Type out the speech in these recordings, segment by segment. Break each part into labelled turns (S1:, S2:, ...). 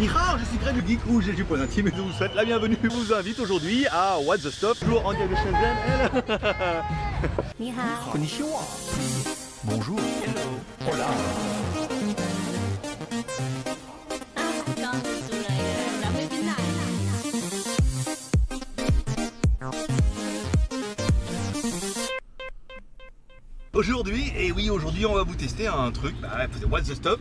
S1: Nihao, je suis Greg du Geek ou j'ai du point intime et je vous souhaite la bienvenue. Je vous invite aujourd'hui à What the Stop. toujours en de Shenzhen. Elle. Konnichiwa. Bonjour.
S2: Hola.
S1: Aujourd'hui, et oui aujourd'hui on va vous tester un truc, bah, what the stop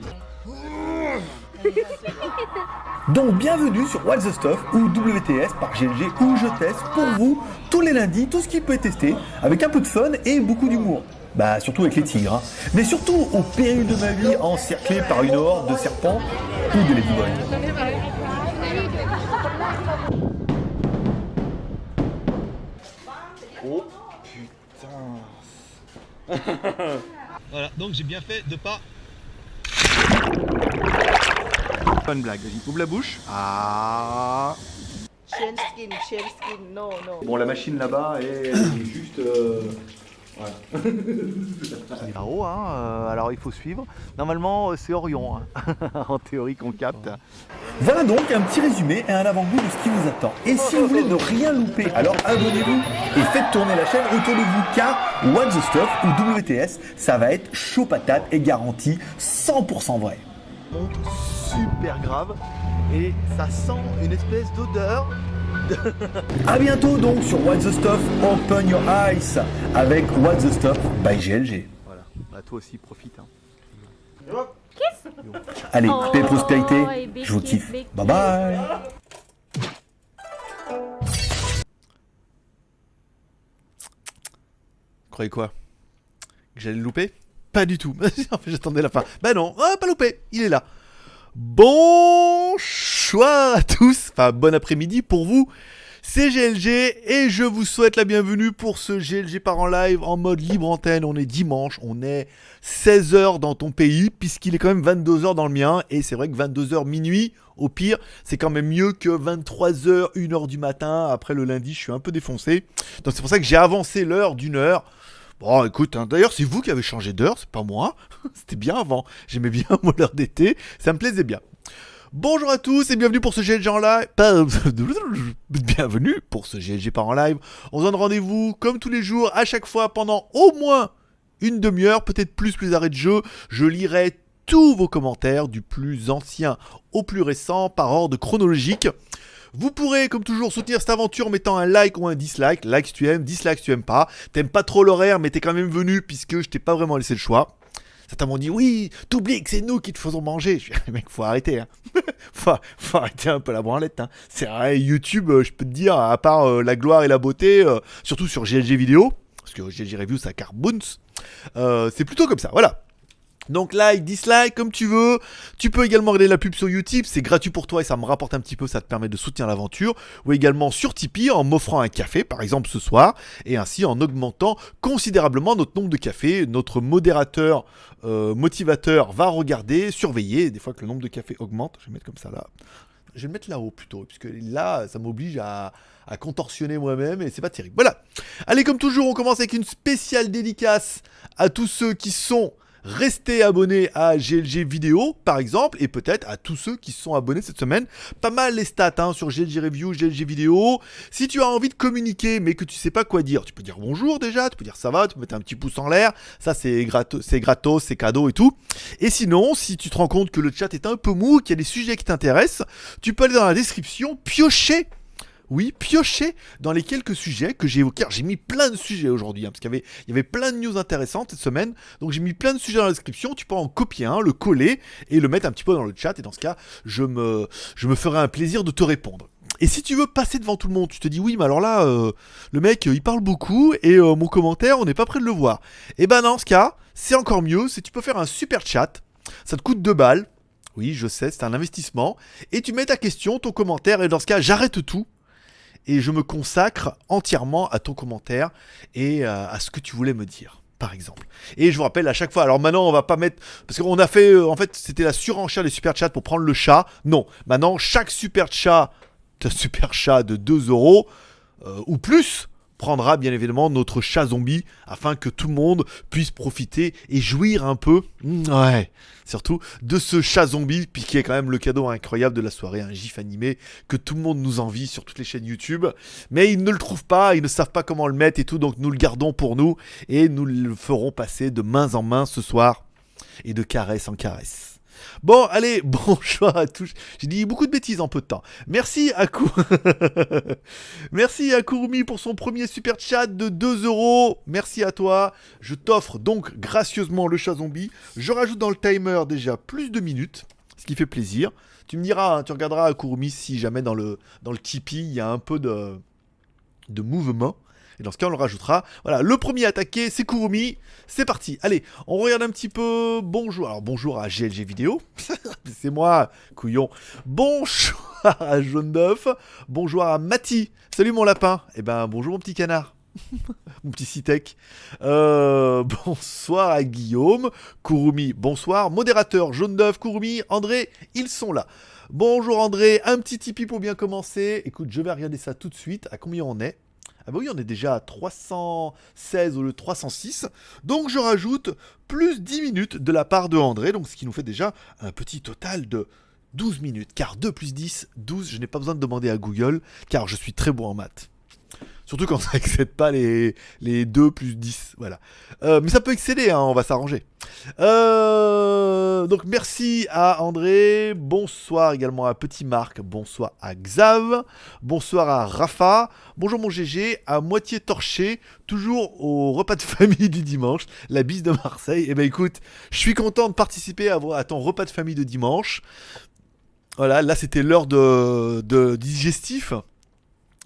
S3: Donc bienvenue sur What's the Stuff ou WTS par GLG où je teste pour vous tous les lundis tout ce qui peut être testé avec un peu de fun et beaucoup d'humour. Bah surtout avec les tigres, hein. mais surtout au péril de ma vie encerclé par une horde de serpents ou de ladyboys.
S1: Oh putain. voilà, donc j'ai bien fait de pas. Pas une blague, vas-y, ouvre la bouche. Ah.
S4: Skin, skin, no, no.
S3: Bon la machine là-bas est juste... euh,
S1: Là-haut, hein, euh, alors il faut suivre. Normalement, euh, c'est Orion, hein, en théorie qu'on capte.
S3: Voilà donc un petit résumé et un avant-goût de ce qui vous attend. Et si vous voulez ne rien louper, alors abonnez-vous et faites tourner la chaîne autour de vous car What the Stuff ou WTS, ça va être chaud patate et garanti 100% vrai.
S1: Monte super grave et ça sent une espèce d'odeur.
S3: A bientôt donc sur What the Stuff Open Your Eyes avec What the Stuff by GLG.
S1: Voilà, bah toi aussi profite. Hein.
S3: Allez,
S2: Oh,
S3: paix et prospérité,
S2: et
S3: je vous
S2: kiss,
S3: kiffe.
S2: big
S3: Bye bye
S5: Croyez quoi? Que j'allais le louper? Pas du tout. j'attendais la fin. Bah non, ah, pas loupé, il est là. Bon choix à tous, enfin bon après-midi pour vous. C'est GLG et je vous souhaite la bienvenue pour ce GLG par en live en mode libre antenne. On est dimanche, on est 16h dans ton pays puisqu'il est quand même 22h dans le mien et c'est vrai que 22h minuit au pire, c'est quand même mieux que 23h 1h du matin après le lundi, je suis un peu défoncé. Donc c'est pour ça que j'ai avancé l'heure d'une heure. Bon, écoute, hein, d'ailleurs, c'est vous qui avez changé d'heure, c'est pas moi. C'était bien avant. J'aimais bien moi l'heure d'été, ça me plaisait bien. Bonjour à tous et bienvenue pour ce GLG en live. Pas- Bienvenue pour ce GLG par en live. On se donne rendez-vous comme tous les jours, à chaque fois pendant au moins une demi-heure, peut-être plus, plus arrêt de jeu. Je lirai tous vos commentaires du plus ancien au plus récent par ordre chronologique. Vous pourrez, comme toujours, soutenir cette aventure en mettant un like ou un dislike. Like si tu aimes, dislike si tu aimes pas. T'aimes pas trop l'horaire, mais t'es quand même venu puisque je t'ai pas vraiment laissé le choix. Certains m'ont dit oui, t'oublies que c'est nous qui te faisons manger. Je suis mec, faut arrêter. Hein. faut, arrêter un peu la branlette. Hein. C'est vrai, YouTube, euh, je peux te dire, à part euh, la gloire et la beauté, euh, surtout sur GLG vidéo, parce que GLG review ça carboons, euh, c'est plutôt comme ça. Voilà. Donc like, dislike, comme tu veux. Tu peux également regarder la pub sur YouTube, c'est gratuit pour toi et ça me rapporte un petit peu, ça te permet de soutenir l'aventure. Ou également sur Tipeee en m'offrant un café, par exemple ce soir, et ainsi en augmentant considérablement notre nombre de cafés. Notre modérateur, euh, motivateur va regarder, surveiller, des fois que le nombre de cafés augmente. Je vais mettre comme ça là. Je vais le mettre là-haut plutôt, puisque là, ça m'oblige à, à contorsionner moi-même et c'est pas terrible. Voilà. Allez, comme toujours, on commence avec une spéciale dédicace à tous ceux qui sont restés abonnés à GLG vidéo, par exemple, et peut-être à tous ceux qui se sont abonnés cette semaine. Pas mal les stats hein, sur GLG Review, GLG vidéo. Si tu as envie de communiquer, mais que tu sais pas quoi dire, tu peux dire bonjour déjà, tu peux dire ça va, tu peux mettre un petit pouce en l'air. Ça, c'est gratos, c'est gratos, c'est cadeau et tout. Et sinon, si tu te rends compte que le chat est un peu mou, qu'il y a des sujets qui t'intéressent, tu peux aller dans la description, piocher oui, piocher dans les quelques sujets que j'ai évoqués. J'ai mis plein de sujets aujourd'hui, hein, parce qu'il y avait, plein de news intéressantes cette semaine. Donc j'ai mis plein de sujets dans la description. Tu peux en copier un, le coller et le mettre un petit peu dans le chat. Et dans ce cas, je me, je ferai un plaisir de te répondre. Et si tu veux passer devant tout le monde, tu te dis oui, mais alors là, euh, le mec, euh, il parle beaucoup et euh, mon commentaire, on n'est pas prêt de le voir. Et ben dans ce cas, c'est encore mieux, c'est tu peux faire un super chat. Ça te coûte 2 balles. Oui, je sais, c'est un investissement. Et tu mets ta question, ton commentaire, et dans ce cas, j'arrête tout et je me consacre entièrement à ton commentaire et euh, à ce que tu voulais me dire par exemple. Et je vous rappelle à chaque fois, alors maintenant on va pas mettre, parce qu'on a fait, euh, en fait c'était la surenchère des super chats pour prendre le chat. Non, maintenant chaque super chat, un super chat de 2 euros euh, ou plus prendra bien évidemment notre chat zombie afin que tout le monde puisse profiter et jouir un peu, mm, ouais, surtout de ce chat zombie, puis qui est quand même le cadeau incroyable de la soirée, un gif animé que tout le monde nous envie sur toutes les chaînes YouTube. Mais ils ne le trouvent pas, ils ne savent pas comment le mettre et tout, donc nous le gardons pour nous et nous le ferons passer de main en main ce soir et de caresse en caresse. Bon, allez, bonjour à tous. J'ai dit beaucoup de bêtises en peu de temps. Merci à Kou- Merci à Kurumi pour son premier super chat de 2 euros. Merci à toi. Je t'offre donc gracieusement le chat zombie. Je rajoute dans le timer déjà plus de minutes, ce qui fait plaisir. Tu me diras, hein, tu regarderas à Kurumi si jamais dans le, dans le Tipeee il y a un peu de, de mouvement. Et dans ce cas, on le rajoutera. Voilà, le premier attaqué, c'est Kurumi. C'est parti. Allez, on regarde un petit peu. Bonjour. Alors, bonjour à GLG Vidéo. c'est moi, couillon. Bonjour à Jaune d'œuf. Bonjour à Mati. Salut mon lapin. Eh ben, bonjour mon petit canard. mon petit Citec. Euh, bonsoir à Guillaume. Kurumi, bonsoir. Modérateur, Jaune d'œuf, Kurumi, André, ils sont là. Bonjour André, un petit Tipeee pour bien commencer. Écoute, je vais regarder ça tout de suite. À combien on est ah bah oui, on est déjà à 316 au lieu de 306. Donc je rajoute plus 10 minutes de la part de André, donc ce qui nous fait déjà un petit total de 12 minutes. Car 2 plus 10, 12, je n'ai pas besoin de demander à Google, car je suis très bon en maths. Surtout quand ça n'excède pas les, les 2 plus 10. Voilà. Euh, mais ça peut excéder, hein, on va s'arranger. Euh, donc merci à André. Bonsoir également à Petit Marc. Bonsoir à Xav. Bonsoir à Rafa. Bonjour mon GG. À moitié torché. Toujours au repas de famille du dimanche. La bise de Marseille. Eh ben écoute, je suis content de participer à, à ton repas de famille de dimanche. Voilà, là c'était l'heure de, de digestif.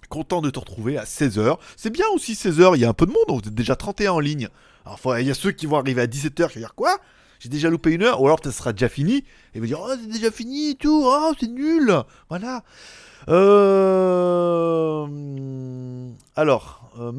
S5: Content de te retrouver à 16h. C'est bien aussi 16h, il y a un peu de monde, on est déjà 31 en ligne. Alors il y a ceux qui vont arriver à 17h qui vont dire quoi? J'ai déjà loupé une heure, ou alors ce sera déjà fini, et vont dire oh c'est déjà fini tout, oh c'est nul Voilà. Euh... Alors, euh,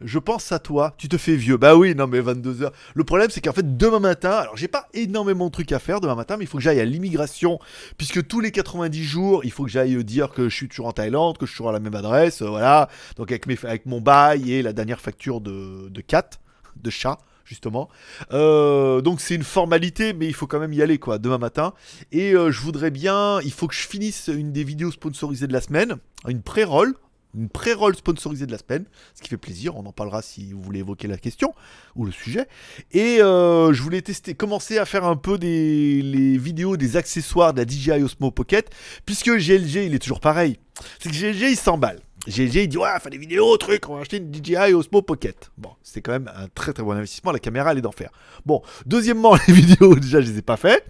S5: je pense à toi, tu te fais vieux. Bah oui, non mais 22h. Le problème c'est qu'en fait demain matin, alors j'ai pas énormément de trucs à faire demain matin, mais il faut que j'aille à l'immigration, puisque tous les 90 jours, il faut que j'aille dire que je suis toujours en Thaïlande, que je suis toujours à la même adresse, euh, voilà. Donc avec, mes, avec mon bail et la dernière facture de, de cat, de chat, justement. Euh, donc c'est une formalité, mais il faut quand même y aller, quoi, demain matin. Et euh, je voudrais bien, il faut que je finisse une des vidéos sponsorisées de la semaine, une pré-roll. Une pré-roll sponsorisée de la semaine, ce qui fait plaisir, on en parlera si vous voulez évoquer la question ou le sujet. Et euh, je voulais tester, commencer à faire un peu des vidéos des accessoires de la DJI Osmo Pocket, puisque GLG il est toujours pareil. C'est que GLG il s'emballe. GLG il dit ouais, fait des vidéos, truc, on va acheter une DJI Osmo Pocket. Bon, c'est quand même un très très bon investissement, la caméra elle est d'enfer. Bon, deuxièmement, les vidéos déjà je les ai pas fait.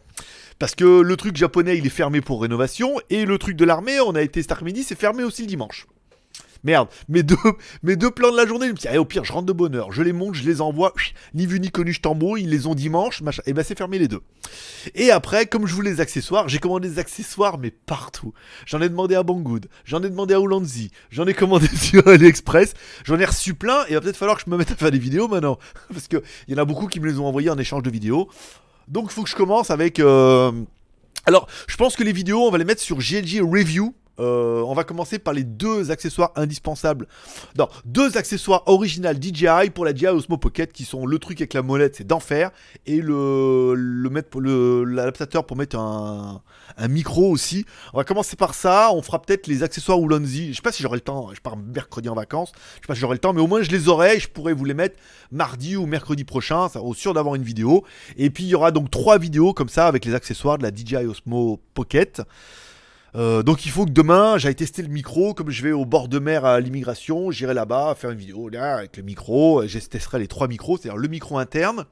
S5: Parce que le truc japonais il est fermé pour rénovation, et le truc de l'armée, on a été cet après-midi, c'est fermé aussi le dimanche. Merde, mes deux, mes deux plans de la journée, je me dis, allez, au pire, je rentre de bonne heure, je les monte, je les envoie, ni vu ni connu, je t'embrouille, ils les ont dimanche, machin, et ben c'est fermé les deux. Et après, comme je voulais les accessoires, j'ai commandé des accessoires, mais partout. J'en ai demandé à Banggood, j'en ai demandé à Ulanzi, j'en ai commandé sur AliExpress, j'en ai reçu plein, et il va peut-être falloir que je me mette à faire des vidéos maintenant, parce que il y en a beaucoup qui me les ont envoyés en échange de vidéos. Donc, faut que je commence avec. euh, Alors, je pense que les vidéos, on va les mettre sur GLG Review. Euh, on va commencer par les deux accessoires indispensables. Non, deux accessoires originales DJI pour la DJI Osmo Pocket qui sont le truc avec la molette, c'est d'enfer, et le, l'adaptateur pour mettre un, micro aussi. On va commencer par ça. On fera peut-être les accessoires Ulanzi. Je sais pas si j'aurai le temps. Je pars mercredi en vacances. Je sais pas si j'aurai le temps, mais au moins je les aurai. Je pourrai vous les mettre mardi ou mercredi prochain. Ça vaut sûr d'avoir une vidéo. Et puis il y aura donc trois vidéos comme ça avec les accessoires de la DJI Osmo Pocket. Euh, donc il faut que demain j'aille tester le micro comme je vais au bord de mer à l'immigration, j'irai là-bas faire une vidéo là avec le micro, je testerai les trois micros, c'est-à-dire le micro interne,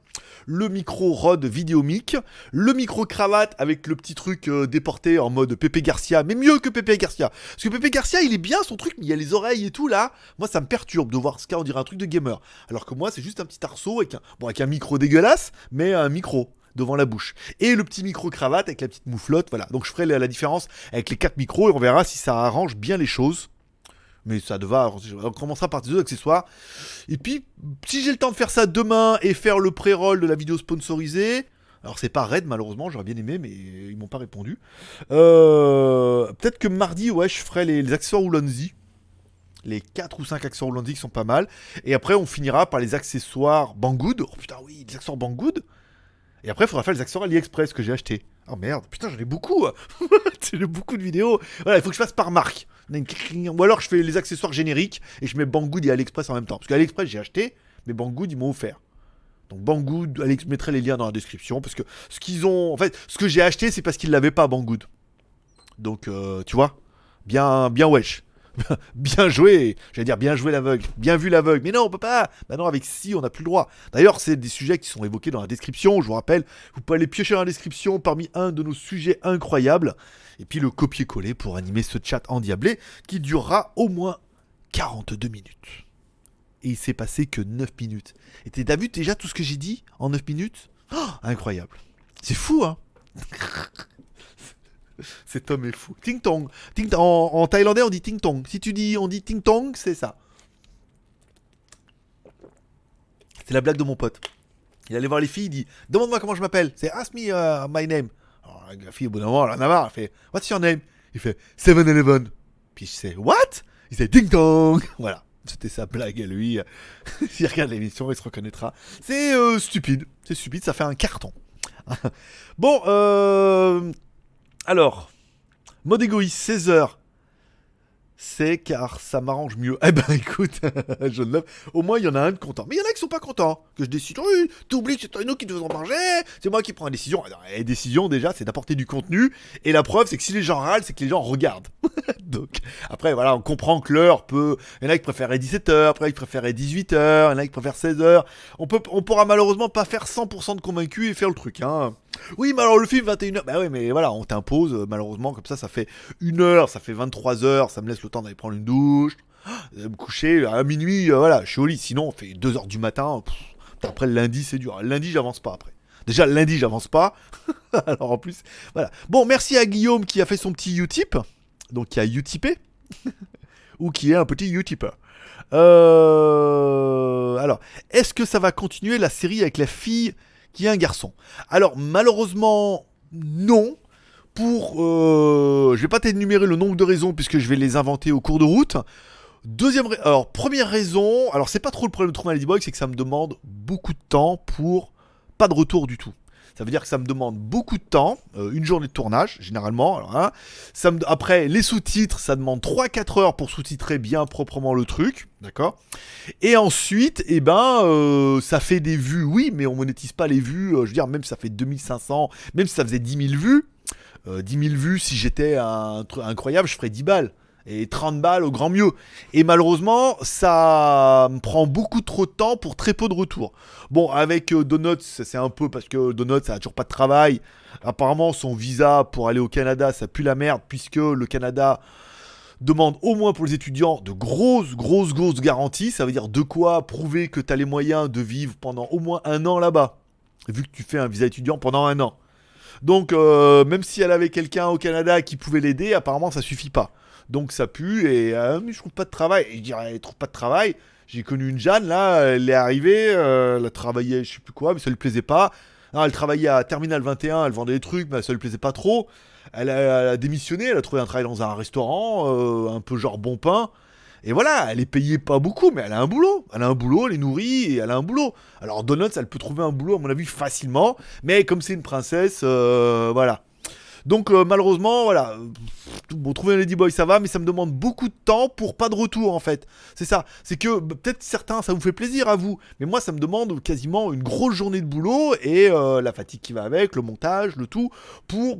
S5: le micro Rode Vidéomic, le micro cravate avec le petit truc euh, déporté en mode Pepe Garcia, mais mieux que Pepe Garcia. Parce que Pepe Garcia il est bien son truc, mais il y a les oreilles et tout là, moi ça me perturbe de voir ce cas on dirait un truc de gamer. Alors que moi c'est juste un petit arceau avec un, bon, avec un micro dégueulasse, mais un micro devant la bouche. Et le petit micro cravate avec la petite mouflotte, voilà. Donc je ferai la, différence avec les quatre micros et on verra si ça arrange bien les choses. Mais ça devra, on commencera par ces deux accessoires. Et puis, si j'ai le temps de faire ça demain et faire le pré-roll de la vidéo sponsorisée, alors c'est pas Red malheureusement, j'aurais bien aimé, mais ils m'ont pas répondu. Euh, Peut-être que mardi, ouais, je ferai les, les accessoires Ulanzi. Les 4 ou 5 accessoires Lundi qui sont pas mal. Et après, on finira par les accessoires Banggood. Oh putain, oui, les accessoires Banggood. Et après, il faudra faire les accessoires AliExpress que j'ai acheté. Oh merde, putain, j'en ai beaucoup. j'ai beaucoup de vidéos. Voilà, il faut que je fasse par marque. Ou alors je fais les accessoires génériques et je mets Banggood et AliExpress en même temps. Parce qu'AliExpress, j'ai acheté, mais Banggood, ils m'ont offert. Donc Banggood, Alex mettrai les liens dans la description parce que ce qu'ils ont, en fait, ce que j'ai acheté, c'est parce qu'ils l'avaient pas Banggood. Donc, euh, tu vois, bien, bien wesh. bien joué, j'allais dire bien joué l'aveugle, bien vu l'aveugle, mais non, on peut pas. Maintenant, avec si, on n'a plus le droit. D'ailleurs, c'est des sujets qui sont évoqués dans la description. Je vous rappelle, vous pouvez aller piocher dans la description parmi un de nos sujets incroyables, et puis le copier-coller pour animer ce chat endiablé qui durera au moins 42 minutes. Et il s'est passé que 9 minutes. Et t'as vu déjà tout ce que j'ai dit en 9 minutes? Oh, Incroyable. C'est fou, hein? Cet homme est fou. Ting tong. Ting en, en thaïlandais, on dit ting tong. Si tu dis, on dit ting tong, c'est ça. C'est la blague de mon pote. Il allait voir les filles, il dit Demande-moi comment je m'appelle. C'est Ask me uh, my name. Alors, la fille, au bout d'un moment, elle en a marre. Elle fait What's your name? Il fait 7-Eleven. Puis je sais What? Il fait Ting tong. Voilà. C'était sa blague à lui. S'il regarde l'émission, il se reconnaîtra. C'est euh, stupide. C'est stupide, ça fait un carton. bon, euh, alors, mode égoïste, 16 heures. C'est car ça m'arrange mieux. Eh ben écoute, je love. Au moins il y en a un de content. Mais il y en a qui sont pas contents. Que je décide, oui, t'oublies que c'est toi nous qui devons manger. C'est moi qui prends la décision. La décision déjà, c'est d'apporter du contenu. Et la preuve, c'est que si les gens râlent, c'est que les gens regardent. Donc après, voilà, on comprend que l'heure peut. Il y en a qui préféraient 17h, après qui préféraient 18h, il y en a qui préfèrent 16h. On, peut, on pourra malheureusement pas faire 100% de convaincus et faire le truc. Hein. Oui, mais alors le film 21h, bah oui, mais voilà, on t'impose, euh, malheureusement, comme ça, ça fait une heure, ça fait 23 heures, ça me laisse le d'aller prendre une douche, me coucher à minuit, euh, voilà, je suis au lit. Sinon, on fait 2 heures du matin, après le lundi, c'est dur. Lundi, j'avance pas après. Déjà, lundi, j'avance pas. alors en plus, voilà. Bon, merci à Guillaume qui a fait son petit Utip, donc qui a Utipé, ou qui est un petit Utipper. Euh... Alors, est-ce que ça va continuer la série avec la fille qui est un garçon? Alors malheureusement non. Pour, euh, je vais pas t'énumérer le nombre de raisons puisque je vais les inventer au cours de route. Deuxième, alors première raison, alors c'est pas trop le problème de un Ladyboy, c'est que ça me demande beaucoup de temps pour pas de retour du tout. Ça veut dire que ça me demande beaucoup de temps, euh, une journée de tournage généralement. Alors, hein. après les sous-titres, ça demande 3-4 heures pour sous-titrer bien proprement le truc, d'accord Et ensuite, eh ben, euh, ça fait des vues, oui, mais on monétise pas les vues. euh, je veux dire, même si ça fait 2500, même si ça faisait 10 000 vues, euh, 10 000 vues, si j'étais un incroyable, je ferais 10 balles. Et 30 balles au grand mieux. Et malheureusement, ça me prend beaucoup trop de temps pour très peu de retours. Bon, avec euh, Donuts, c'est un peu parce que Donuts, ça a toujours pas de travail. Apparemment, son visa pour aller au Canada, ça pue la merde, puisque le Canada demande au moins pour les étudiants de grosses, grosses, grosses garanties. Ça veut dire de quoi prouver que tu as les moyens de vivre pendant au moins un an là-bas. Vu que tu fais un visa étudiant pendant un an. Donc, euh, même si elle avait quelqu'un au Canada qui pouvait l'aider, apparemment, ça suffit pas. Donc, ça pue et euh, je trouve pas de travail. Et je dirais, elle trouve pas de travail. J'ai connu une Jeanne, là, elle est arrivée, euh, elle a travaillé, je sais plus quoi, mais ça lui plaisait pas. Non, elle travaillait à Terminal 21, elle vendait des trucs, mais ça lui plaisait pas trop. Elle a, démissionné, elle a trouvé un travail dans un restaurant, un peu genre bon pain. Et voilà, elle est payée pas beaucoup, mais elle a un boulot. Elle a un boulot, elle est nourrie et elle a un boulot. Alors Donuts, elle peut trouver un boulot, à mon avis, facilement. Mais comme c'est une princesse, euh, voilà. Donc euh, malheureusement, voilà. Bon, trouver un Ladyboy, ça va, mais ça me demande beaucoup de temps pour pas de retour, en fait. C'est ça. C'est que bah, peut-être certains, ça vous fait plaisir à vous. Mais moi, ça me demande quasiment une grosse journée de boulot et euh, la fatigue qui va avec, le montage, le tout, pour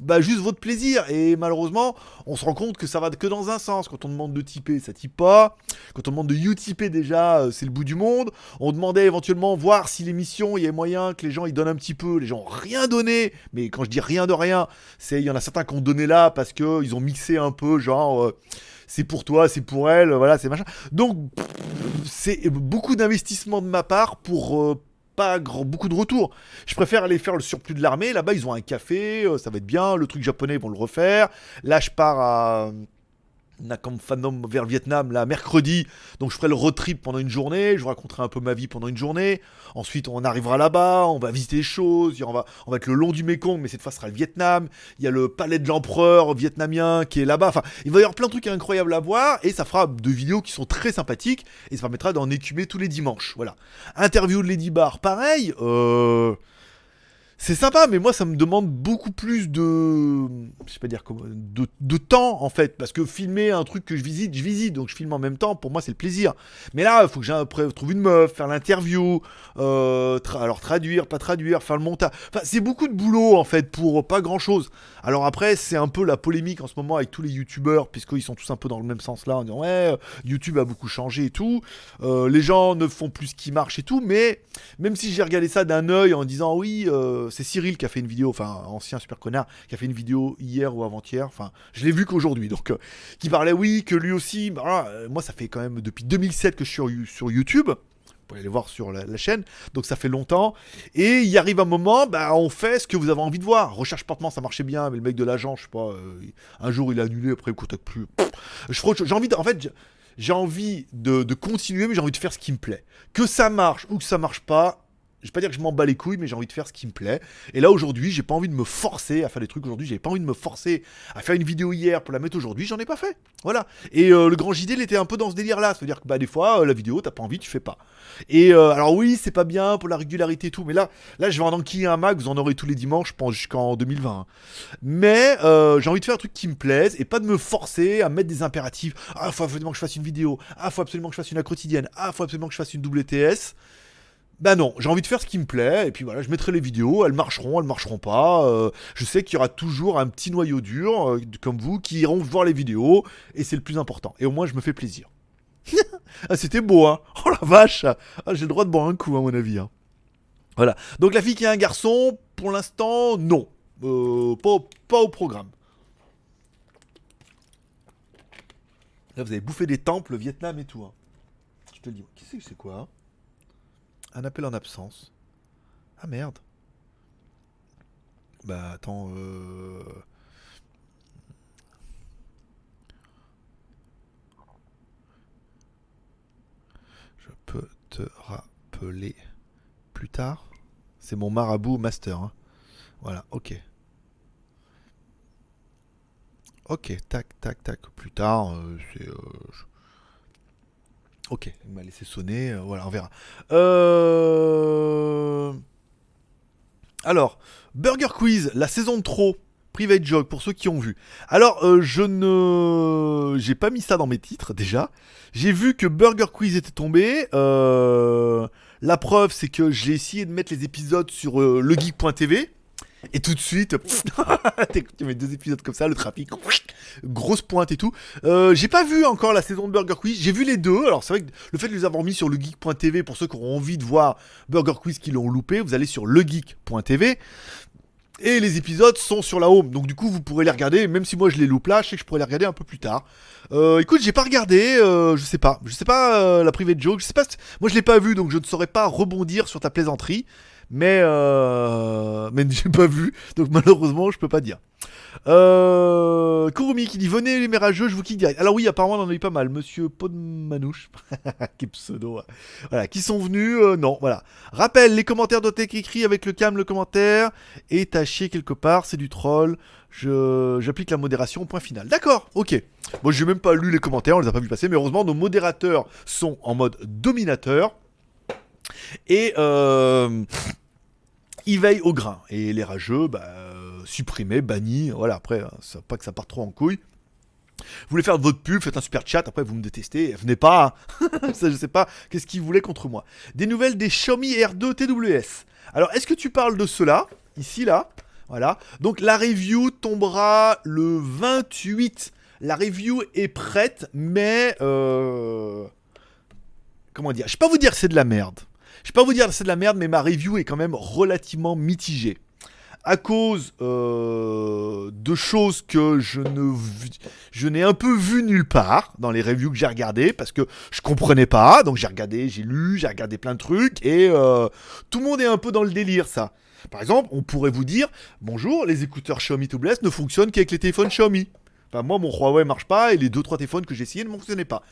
S5: bah, juste votre plaisir. Et malheureusement, on se rend compte que ça va que dans un sens. Quand on demande de typer, ça type pas. Quand on demande de you-typer déjà, euh, c'est le bout du monde. On demandait éventuellement voir si l'émission, il y a moyen que les gens ils donnent un petit peu. Les gens rien donné. Mais quand je dis rien de rien, c'est il y en a certains qui ont donné là parce que ils ont mixé un peu, genre. euh, c'est pour toi, c'est pour elle, voilà, c'est machin. Donc, c'est beaucoup d'investissement de ma part pour euh, pas beaucoup de retours. Je préfère aller faire le surplus de l'armée. Là-bas, ils ont un café, euh, ça va être bien. Le truc japonais, ils vont le refaire. Là, je pars à. Nakam Phanom vers Vietnam là mercredi. Donc je ferai le road trip pendant une journée, je vous raconterai un peu ma vie pendant une journée. Ensuite on arrivera là-bas, on va visiter des choses, on va, on va être le long du Mekong, mais cette fois ce sera le Vietnam. Il y a le palais de l'empereur vietnamien qui est là-bas. Enfin, il va y avoir plein de trucs incroyables à voir et ça fera deux vidéos qui sont très sympathiques et ça permettra d'en écumer tous les dimanches. Voilà. Interview de Lady Bar, pareil. Euh c'est sympa, mais moi ça me demande beaucoup plus de, je sais pas dire comment, de, de, temps en fait, parce que filmer un truc que je visite, je visite, donc je filme en même temps. Pour moi c'est le plaisir. Mais là, il faut que je trouve une meuf, faire l'interview, euh, alors traduire, pas traduire, faire le montage. Enfin, c'est beaucoup de boulot en fait pour pas grand chose. Alors après, c'est un peu la polémique en ce moment avec tous les youtubeurs, puisqu'ils sont tous un peu dans le même sens là, en disant ouais, YouTube a beaucoup changé et tout. Euh, les gens ne font plus ce qui marche et tout, mais même si j'ai regardé ça d'un œil en disant oui. Euh, c'est Cyril qui a fait une vidéo, enfin ancien super connard, qui a fait une vidéo hier ou avant-hier, enfin je l'ai vu qu'aujourd'hui, donc euh, qui parlait oui que lui aussi, bah, euh, moi ça fait quand même depuis 2007 que je suis sur, YouTube. Vous pouvez aller voir sur la, chaîne, donc ça fait longtemps. Et il arrive un moment, bah, on fait ce que vous avez envie de voir. Recherche portement, ça marchait bien, mais le mec de l'agent, je sais pas, euh, un jour il a annulé, après il contacte plus. J'ai envie, de, en fait, j'ai envie de, de continuer, mais j'ai envie de faire ce qui me plaît. Que ça marche ou que ça marche pas, je vais pas dire que je m'en bats les couilles, mais j'ai envie de faire ce qui me plaît. Et là aujourd'hui, j'ai pas envie de me forcer à faire des trucs aujourd'hui. J'avais pas envie de me forcer à faire une vidéo hier pour la mettre aujourd'hui. J'en ai pas fait. Voilà. Et euh, le grand JD, était un peu dans ce délire-là. C'est-à-dire que bah des fois, euh, la vidéo, t'as pas envie, tu fais pas. Et euh, alors oui, c'est pas bien pour la régularité et tout, mais là, là, je vais en enquiller un Mac. Vous en aurez tous les dimanches, je pense jusqu'en 2020. Hein. Mais j'ai envie de faire un truc qui me plaise et pas de me forcer à mettre des impératifs. Ah, faut absolument que je fasse une vidéo. Ah, faut absolument que je fasse une quotidienne. Ah, faut absolument que je fasse une WTS. Bah non, j'ai envie de faire ce qui me plaît, et puis voilà, je mettrai les vidéos, elles marcheront, elles marcheront pas. Euh, je sais qu'il y aura toujours un petit noyau dur, euh, comme vous, qui iront voir les vidéos, et c'est le plus important. Et au moins, je me fais plaisir. ah, c'était beau, hein Oh la vache ah, J'ai le droit de boire un coup, à mon avis. Hein. Voilà. Donc la fille qui a un garçon, pour l'instant, non. Euh, pas, au programme. Là, vous avez bouffé des temples, le Vietnam et tout. Hein. Je te le dis. Qu'est-ce que c'est quoi hein? Un appel en absence. Ah merde. Bah attends. Euh... Je peux te rappeler plus tard. C'est mon marabout master. Hein. Voilà, ok. Ok, tac, tac, tac. Plus tard, euh, c'est. Euh, Ok, il m'a laissé sonner, euh, voilà, on verra. Euh, alors, Burger Quiz, la saison de trop. Private Joke pour ceux qui ont vu. Alors, euh, je ne. J'ai pas mis ça dans mes titres déjà. J'ai vu que Burger Quiz était tombé. La preuve, c'est que j'ai essayé de mettre les épisodes sur legeek.tv. Et tout de suite, tu mets deux épisodes comme ça, le trafic, grosse pointe et tout. Euh, j'ai pas vu encore la saison de Burger Quiz, j'ai vu les deux. Alors c'est vrai que le fait de les avoir mis sur legeek.tv, pour ceux qui auront envie de voir Burger Quiz qui l'ont loupé, vous allez sur legeek.tv. Et les épisodes sont sur la home, donc du coup vous pourrez les regarder, même si moi je les loupe là, je sais que je pourrais les regarder un peu plus tard. Euh, écoute, j'ai pas regardé, euh, je sais pas, je sais pas euh, la private joke, je sais pas, moi je l'ai pas vu, donc je ne saurais pas rebondir sur ta plaisanterie mais euh, mais j'ai pas vu, donc malheureusement je peux pas dire. Euh, Kurumi qui dit venez les mérageux, je vous kick direct. Alors oui, apparemment on en a eu pas mal. Monsieur Podmanouche, qui pseudo, voilà, qui sont venus. Euh, non, voilà. Rappel, les commentaires doivent être écrits avec le cam, le commentaire est taché quelque part, c'est du troll. Je j'applique la modération. Point final. D'accord, ok. Bon, j'ai même pas lu les commentaires, on les a pas vu passer, mais heureusement nos modérateurs sont en mode dominateur. Et euh, il veille au grain. Et les rageux, bah, supprimés, bannis. Voilà, après, hein, pas que ça parte trop en couille. Vous voulez faire votre pub, faites un super chat, après vous me détestez, venez pas. Hein. ça, je sais pas qu'est-ce qu'ils voulaient contre moi. Des nouvelles des Xiaomi R2 TWS. Alors, est-ce que tu parles de cela Ici, là? Voilà. Donc, la review tombera le 28. La review est prête, mais. Euh... Comment dire? Je vais pas vous dire que c'est de la merde. Je vais pas vous dire que c'est de la merde, mais ma review est quand même relativement mitigée. À cause euh, de choses que je n'ai un peu vu nulle part dans les reviews que j'ai regardées parce que je comprenais pas donc j'ai regardé j'ai lu j'ai regardé plein de trucs et euh, tout le monde est un peu dans le délire ça par exemple on pourrait vous dire bonjour les écouteurs Xiaomi Tubeless ne fonctionnent qu'avec les téléphones Xiaomi Enfin, moi, mon Huawei marche pas et les 2-3 téléphones que j'ai essayés ne fonctionnaient pas.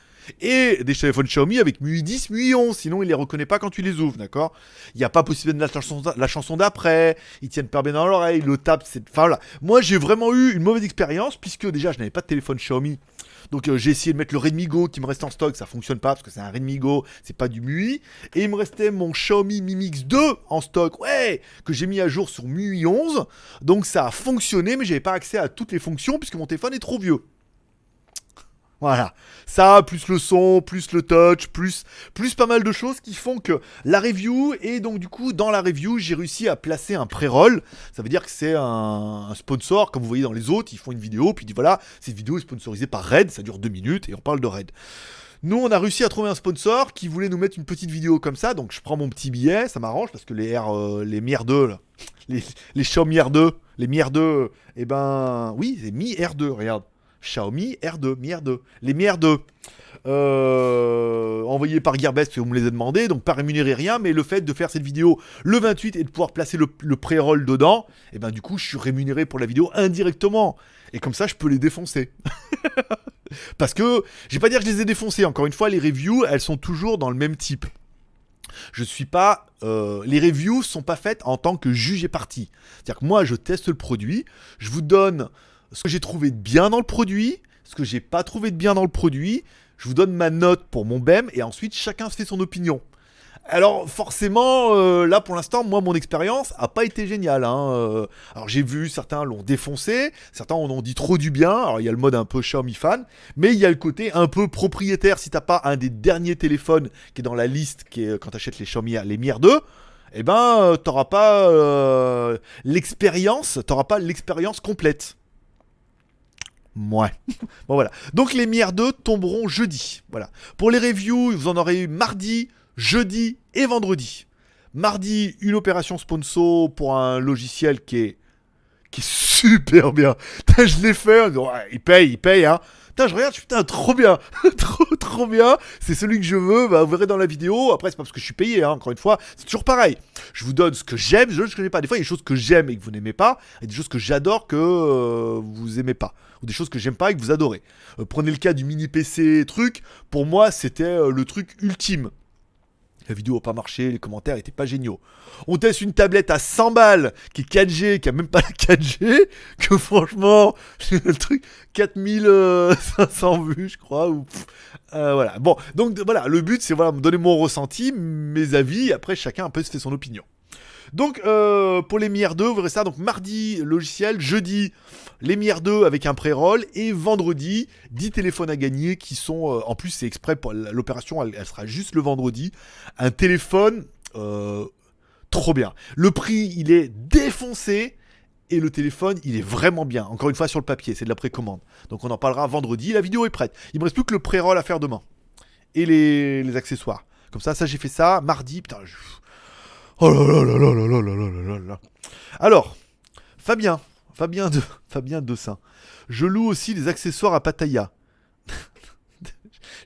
S5: Et des téléphones Xiaomi avec MUI 10, MUI 11, sinon il les reconnaît pas quand tu les ouvres, d'accord? Il n'y a pas possibilité de la chanson, la chanson d'après, ils tiennent pas bien dans l'oreille, le tap. Enfin voilà. Moi j'ai vraiment eu une mauvaise expérience puisque déjà je n'avais pas de téléphone Xiaomi. Donc euh, j'ai essayé de mettre le Redmi Go qui me reste en stock, ça fonctionne pas parce que c'est un Redmi Go, c'est pas du MUI. Et il me restait mon Xiaomi Mi Mix 2 en stock, ouais, que j'ai mis à jour sur MUI 11. Donc ça a fonctionné, mais j'avais pas accès à toutes les fonctions puisque mon téléphone est trop vieux. Voilà, ça, plus le son, plus le touch, plus, plus pas mal de choses qui font que la review, et donc du coup, dans la review, j'ai réussi à placer un pré-roll. Ça veut dire que c'est un, sponsor, comme vous voyez dans les autres, ils font une vidéo, puis ils disent voilà, cette vidéo est sponsorisée par Red, ça dure deux minutes, et on parle de Red. Nous, on a réussi à trouver un sponsor qui voulait nous mettre une petite vidéo comme ça, donc je prends mon petit billet, ça m'arrange, parce que les R, euh, les mierdeux, là, les, les Xiaomi R2, les mierdeux, eh ben, oui, c'est Mi R2, regarde. Xiaomi R2, Mi R2. Les Mi R2. Euh, envoyés par Gearbest, parce vous me les avez demandé, donc pas rémunéré rien, mais le fait de faire cette vidéo le 28 et de pouvoir placer le, pré-roll dedans, et ben du coup je suis rémunéré pour la vidéo indirectement. Et comme ça je peux les défoncer. parce que, je vais pas dire que je les ai défoncés, encore une fois, les reviews, elles sont toujours dans le même type. Je suis pas. euh, les reviews sont pas faites en tant que juge et partie. C'est-à-dire que moi, je teste le produit, je vous donne ce que j'ai trouvé de bien dans le produit, ce que j'ai pas trouvé de bien dans le produit, je vous donne ma note pour mon BEM, et ensuite chacun se fait son opinion. Alors forcément, euh, là pour l'instant, moi mon expérience a pas été géniale. hein, euh. alors j'ai vu certains l'ont défoncé, certains en ont dit trop du bien. Alors il y a le mode un peu Xiaomi fan, mais il y a le côté un peu propriétaire. Si t'as pas un des derniers téléphones qui est dans la liste, qui quand t'achètes les Xiaomi, les Mi 2, eh ben euh, t'auras pas l'expérience, t'auras pas l'expérience complète. Ouais. bon voilà. Donc les Mi 2 tomberont jeudi. Voilà. Pour les reviews, vous en aurez eu mardi, jeudi et vendredi. Mardi, une opération sponsor pour un logiciel qui est qui est super bien. Je l'ai fait. il paye, il paye, hein. Putain, je regarde, putain, trop bien, trop, trop bien. C'est celui que je veux. Bah, vous verrez dans la vidéo. Après, c'est pas parce que je suis payé, hein. Encore une fois, c'est toujours pareil. Je vous donne ce que j'aime, je donne ce que j'aime pas. Des fois, il y a des choses que j'aime et que vous n'aimez pas, et des choses que j'adore que euh, vous aimez pas, ou des choses que j'aime pas et que vous adorez. Euh, prenez le cas du mini PC truc. Pour moi, c'était euh, le truc ultime. La vidéo n'a pas marché, les commentaires étaient pas géniaux. On teste une tablette à 100 balles qui est 4G, qui a même pas la 4G, que franchement, le truc 4500 vues, je crois. Ou, euh, voilà. Bon, donc voilà, le but c'est voilà, me donner mon ressenti, mes avis, après chacun un peu se fait son opinion. Donc euh, pour les MIR 2, vous verrez ça. Donc mardi, logiciel, jeudi, les MIR 2 avec un pré-roll, et vendredi, 10 téléphones à gagner qui sont. euh, en plus, c'est exprès pour l'opération, elle, sera juste le vendredi. Un téléphone euh, trop bien. Le prix, il est défoncé. Et le téléphone, il est vraiment bien. Encore une fois, sur le papier, c'est de la précommande. Donc on en parlera vendredi. La vidéo est prête. Il me reste plus que le pré-roll à faire demain. Et les, accessoires. Comme ça, ça j'ai fait ça. Mardi, putain. Oh là là là là là là. Alors, Fabien, Fabien de Fabien Dossin. Je loue aussi des accessoires à Pattaya.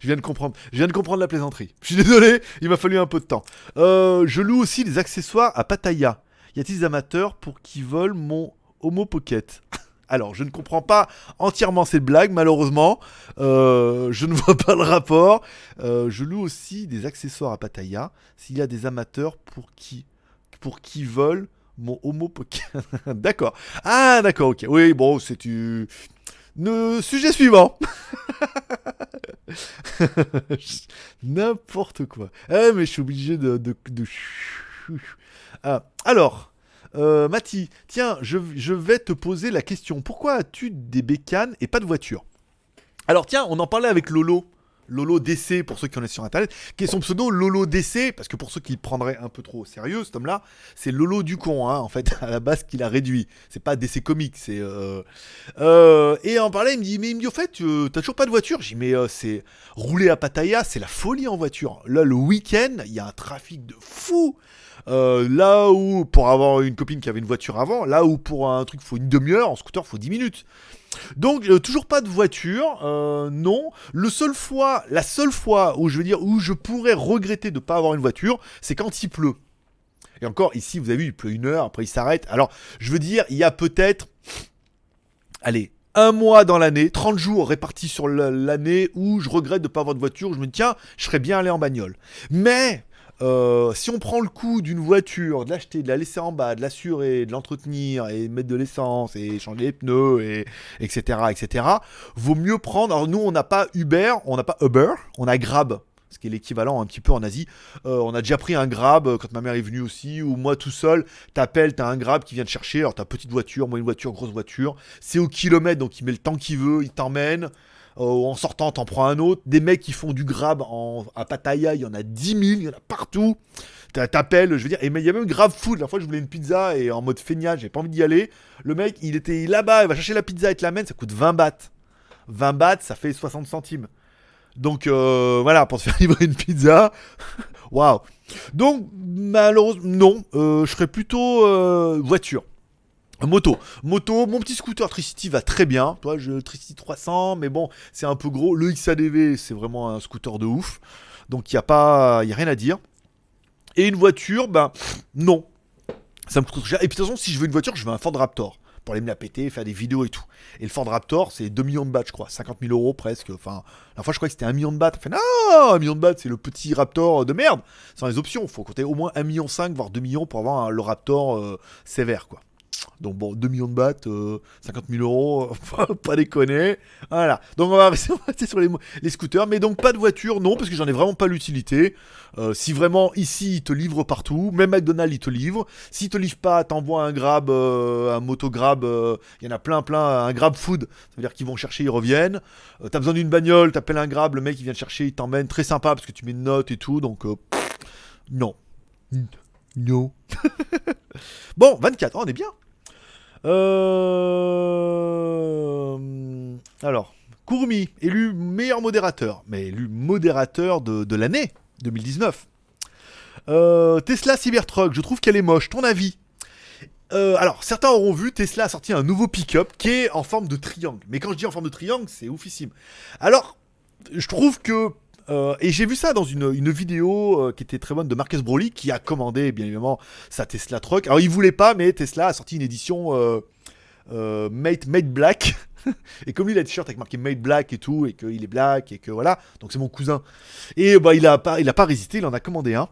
S5: je viens de comprendre. Je viens de comprendre la plaisanterie. Je suis désolé, il m'a fallu un peu de temps. Euh, je loue aussi des accessoires à Pattaya. Y a-t-il des amateurs pour qui volent mon Homo Pocket Alors, je ne comprends pas entièrement cette blague, malheureusement. Euh, je ne vois pas le rapport. Euh, je loue aussi des accessoires à Pattaya. S'il y a des amateurs pour qui, pour qui volent mon Homo Pocket. d'accord. Ah, d'accord, ok. Oui, bon, c'est du. Ne... Sujet suivant. N'importe quoi. Eh, mais je suis obligé de- Ah, alors, euh, tiens, je, vais te poser la question. Pourquoi as-tu des bécanes et pas de voiture? Alors, tiens, on en parlait avec Lolo. Lolo DC, pour ceux qui en est sur internet, qui est son pseudo Lolo DC, parce que pour ceux qui le prendraient un peu trop au sérieux, cet homme-là, c'est Lolo du con, hein, en fait, à la base qu'il a réduit. C'est pas DC Comics, c'est. euh, euh, et en parlait, il me dit, mais il me dit, au fait, euh, t'as toujours pas de voiture? J'ai dit, mais euh, c'est. Rouler à Pattaya, c'est la folie en voiture. Là, le week-end, il y a un trafic de fou. Euh, là où, pour avoir une copine qui avait une voiture avant, là où pour un truc, faut une demi-heure, en scooter, faut 10 minutes. Donc, euh, toujours pas de voiture, euh, non. Le seul la seule fois où je veux dire, où je pourrais regretter de pas avoir une voiture, c'est quand il pleut. Et encore, ici, vous avez vu, il pleut une heure, après il s'arrête. Alors, je veux dire, il y a peut-être, allez, un mois dans l'année, 30 jours répartis sur l'année où je regrette de pas avoir de voiture, où je me dis tiens, je serais bien allé en bagnole. Mais euh, si on prend le coup d'une voiture, de l'acheter, de la laisser en bas, de l'assurer, de l'entretenir et mettre de l'essence et changer les pneus et etc etc, vaut mieux prendre. Alors nous on n'a pas Uber, on n'a pas Uber, on a Grab. Ce qui est l'équivalent un petit peu en Asie. Euh, on a déjà pris un grab euh, quand ma mère est venue aussi, ou moi tout seul, t'appelles, t'as un grab qui vient te chercher. Alors t'as petite voiture, moyenne voiture, grosse voiture. C'est au kilomètre, donc il met le temps qu'il veut, il t'emmène. Euh, en sortant, t'en prends un autre. Des mecs qui font du grab en, à Pattaya, il y en a 10 000, il y en a partout. T'a- T'appelles, je veux dire, et il y a même Grab Food. La fois, je voulais une pizza et en mode feignant, j'ai pas envie d'y aller. Le mec, il était là-bas, il va chercher la pizza et te l'amène, ça coûte 20 bahts. 20 bahts, ça fait 60 centimes. Donc euh, voilà, pour te faire livrer une pizza, waouh. Donc malheureusement, non, euh, je serais plutôt euh, voiture. Moto, moto, mon petit scooter Tricity va très bien. Toi, je Tricity 300, mais bon, c'est un peu gros. Le XADV, c'est vraiment un scooter de ouf. Donc il y a pas, y a rien à dire. Et une voiture, ben non, ça me coûte cher. Et puis de toute façon, si je veux une voiture, je veux un Ford Raptor pour aller me la péter, faire des vidéos et tout. Et le Ford Raptor, c'est 2 millions de bahts, je crois, 50 000 euros presque. Enfin, la fois, je croyais que c'était 1 million de bahts. Enfin, non, 1 million de bahts, c'est le petit Raptor de merde. Sans les options, faut compter au moins 1,5 million, voire 2 millions pour avoir le Raptor euh, sévère, quoi. Donc bon, 2 millions de bahts, euh, 50 000 euros, faut pas déconner. Voilà. Donc on va rester, sur les, scooters, mais donc pas de voiture, non, parce que j'en ai vraiment pas l'utilité. Euh, si vraiment ici ils te livrent partout, même McDonald's ils te livrent. S'ils te livrent pas, t'envoies un grab, euh, un moto grab, euh, il y en a plein plein, un grab food, ça veut dire qu'ils vont chercher, ils reviennent. Euh, T'as besoin d'une bagnole, t'appelles un grab, le mec il vient te chercher, il t'emmène, très sympa parce que tu mets une note et tout, donc euh, pff, non. Non. bon, 24, oh, on est bien. Euh... Alors, Kurumi, élu meilleur modérateur, mais élu modérateur de, de l'année 2019. Euh, Tesla Cybertruck, je trouve qu'elle est moche. Ton avis? Euh, alors, certains auront vu, Tesla a sorti un nouveau pick-up qui est en forme de triangle. Mais quand je dis en forme de triangle, c'est oufissime. Alors, je trouve que. Euh, et j'ai vu ça dans une, vidéo euh, qui était très bonne de Marcus Broly qui a commandé bien évidemment sa Tesla Truck. Alors il voulait pas, mais Tesla a sorti une édition euh, euh, made, made black. et comme il a un t-shirt avec marqué made black et tout, et qu'il est black, et que voilà, donc c'est mon cousin. Et bah il a pas, il a pas résisté, il en a commandé un.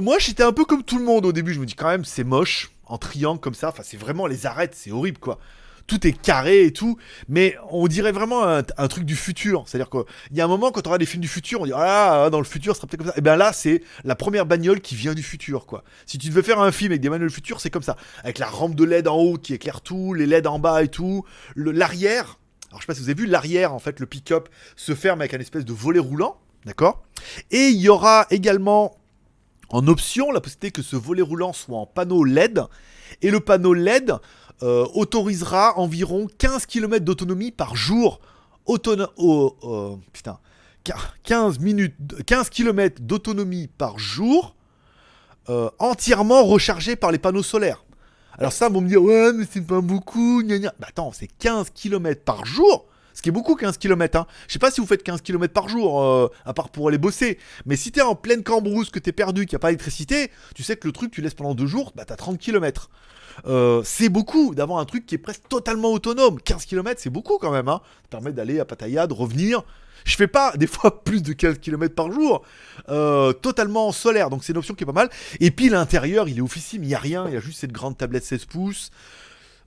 S5: Moi j'étais un peu comme tout le monde au début, je me dis quand même c'est moche, en triangle comme ça, enfin c'est vraiment les arêtes, c'est horrible quoi. Tout est carré et tout, mais on dirait vraiment un, truc du futur. C'est-à-dire qu'il y a un moment, quand on regarde des films du futur, on dit Ah, dans le futur, ça sera peut-être comme ça. Et bien là, c'est la première bagnole qui vient du futur, quoi. Si tu devais faire un film avec des bagnoles du futur, c'est comme ça. Avec la rampe de LED en haut qui éclaire tout, les LED en bas et tout. L'arrière, alors je sais pas si vous avez vu, l'arrière, en fait, le pick-up se ferme avec un espèce de volet roulant, d'accord? Et il y aura également en option la possibilité que ce volet roulant soit en panneau LED. Et le panneau LED euh, autorisera environ 15 km d'autonomie par jour. Autono- oh, oh, putain. Quin- 15 minutes, 15 km d'autonomie par jour, euh, entièrement rechargé par les panneaux solaires. Alors ça, vont me dire, ouais, mais c'est pas beaucoup, gna gna. Bah attends, c'est 15 km par jour, ce qui est beaucoup 15 km. Hein. Je sais pas si vous faites 15 km par jour, euh, à part pour aller bosser. Mais si t'es en pleine cambrousse, que t'es perdu, qu'il n'y a pas d'électricité, tu sais que le truc, tu laisses pendant deux jours, bah t'as 30 km. Euh, c'est beaucoup d'avoir un truc qui est presque totalement autonome. 15 km, c'est beaucoup quand même. Hein. Permet d'aller à Pattaya, de revenir. Je fais pas des fois plus de 15 km par jour. Euh, totalement solaire, donc c'est une option qui est pas mal. Et puis l'intérieur, il est officime, il y a rien, il y a juste cette grande tablette 16 pouces.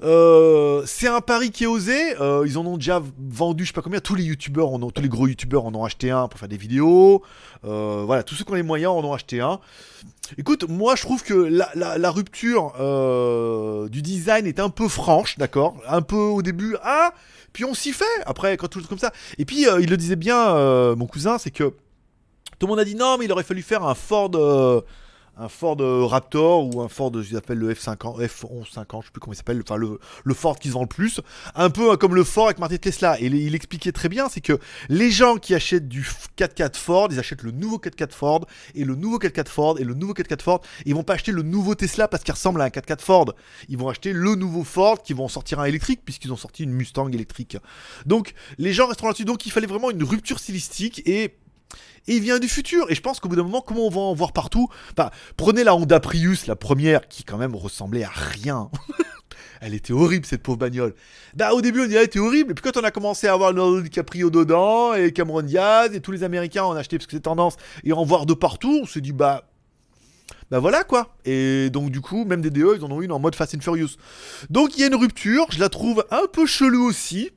S5: Euh, c'est un pari qui est osé. Euh, ils en ont déjà vendu, je sais pas combien. Tous les youtubeurs, tous les gros youtubeurs en ont acheté un pour faire des vidéos. Euh, voilà, tous ceux qui ont les moyens en ont acheté un. Écoute, moi je trouve que la, rupture du design est un peu franche, d'accord? Un peu au début, ah, puis on s'y fait. Après, quand tout comme ça. Et puis il le disait bien, mon cousin, c'est que tout le monde a dit non, mais il aurait fallu faire un Ford, un Ford euh, Raptor ou un Ford, je l'appelle le F50, F1150, je sais plus comment il s'appelle, enfin le, le Ford qui se vend le plus, un peu euh, comme le Ford avec Martin Tesla. Et il, il expliquait très bien, c'est que les gens qui achètent du 4x4 Ford, ils achètent le nouveau 4x4 Ford et le nouveau 4x4 Ford et le nouveau 4x4 Ford. Ils vont pas acheter le nouveau Tesla parce qu'il ressemble à un 4x4 Ford. Ils vont acheter le nouveau Ford qui vont sortir un électrique puisqu'ils ont sorti une Mustang électrique. Donc les gens resteront là-dessus. Donc il fallait vraiment une rupture stylistique et et il vient du futur. Et je pense qu'au bout d'un moment, comment on va en voir partout? Prenez la Honda Prius, la première, qui quand même ressemblait à rien. Elle était horrible cette pauvre bagnole. Bah au début on dirait elle était horrible, et puis quand on a commencé à avoir Leonardo DiCaprio dedans, et Cameron Diaz, et tous les Américains en acheté parce que c'est tendance, et en voir de partout, on s'est dit bah... Bah voilà quoi. Et donc du coup, même des DE, ils en ont une en mode Fast and Furious. Donc il y a une rupture, je la trouve un peu chelou aussi.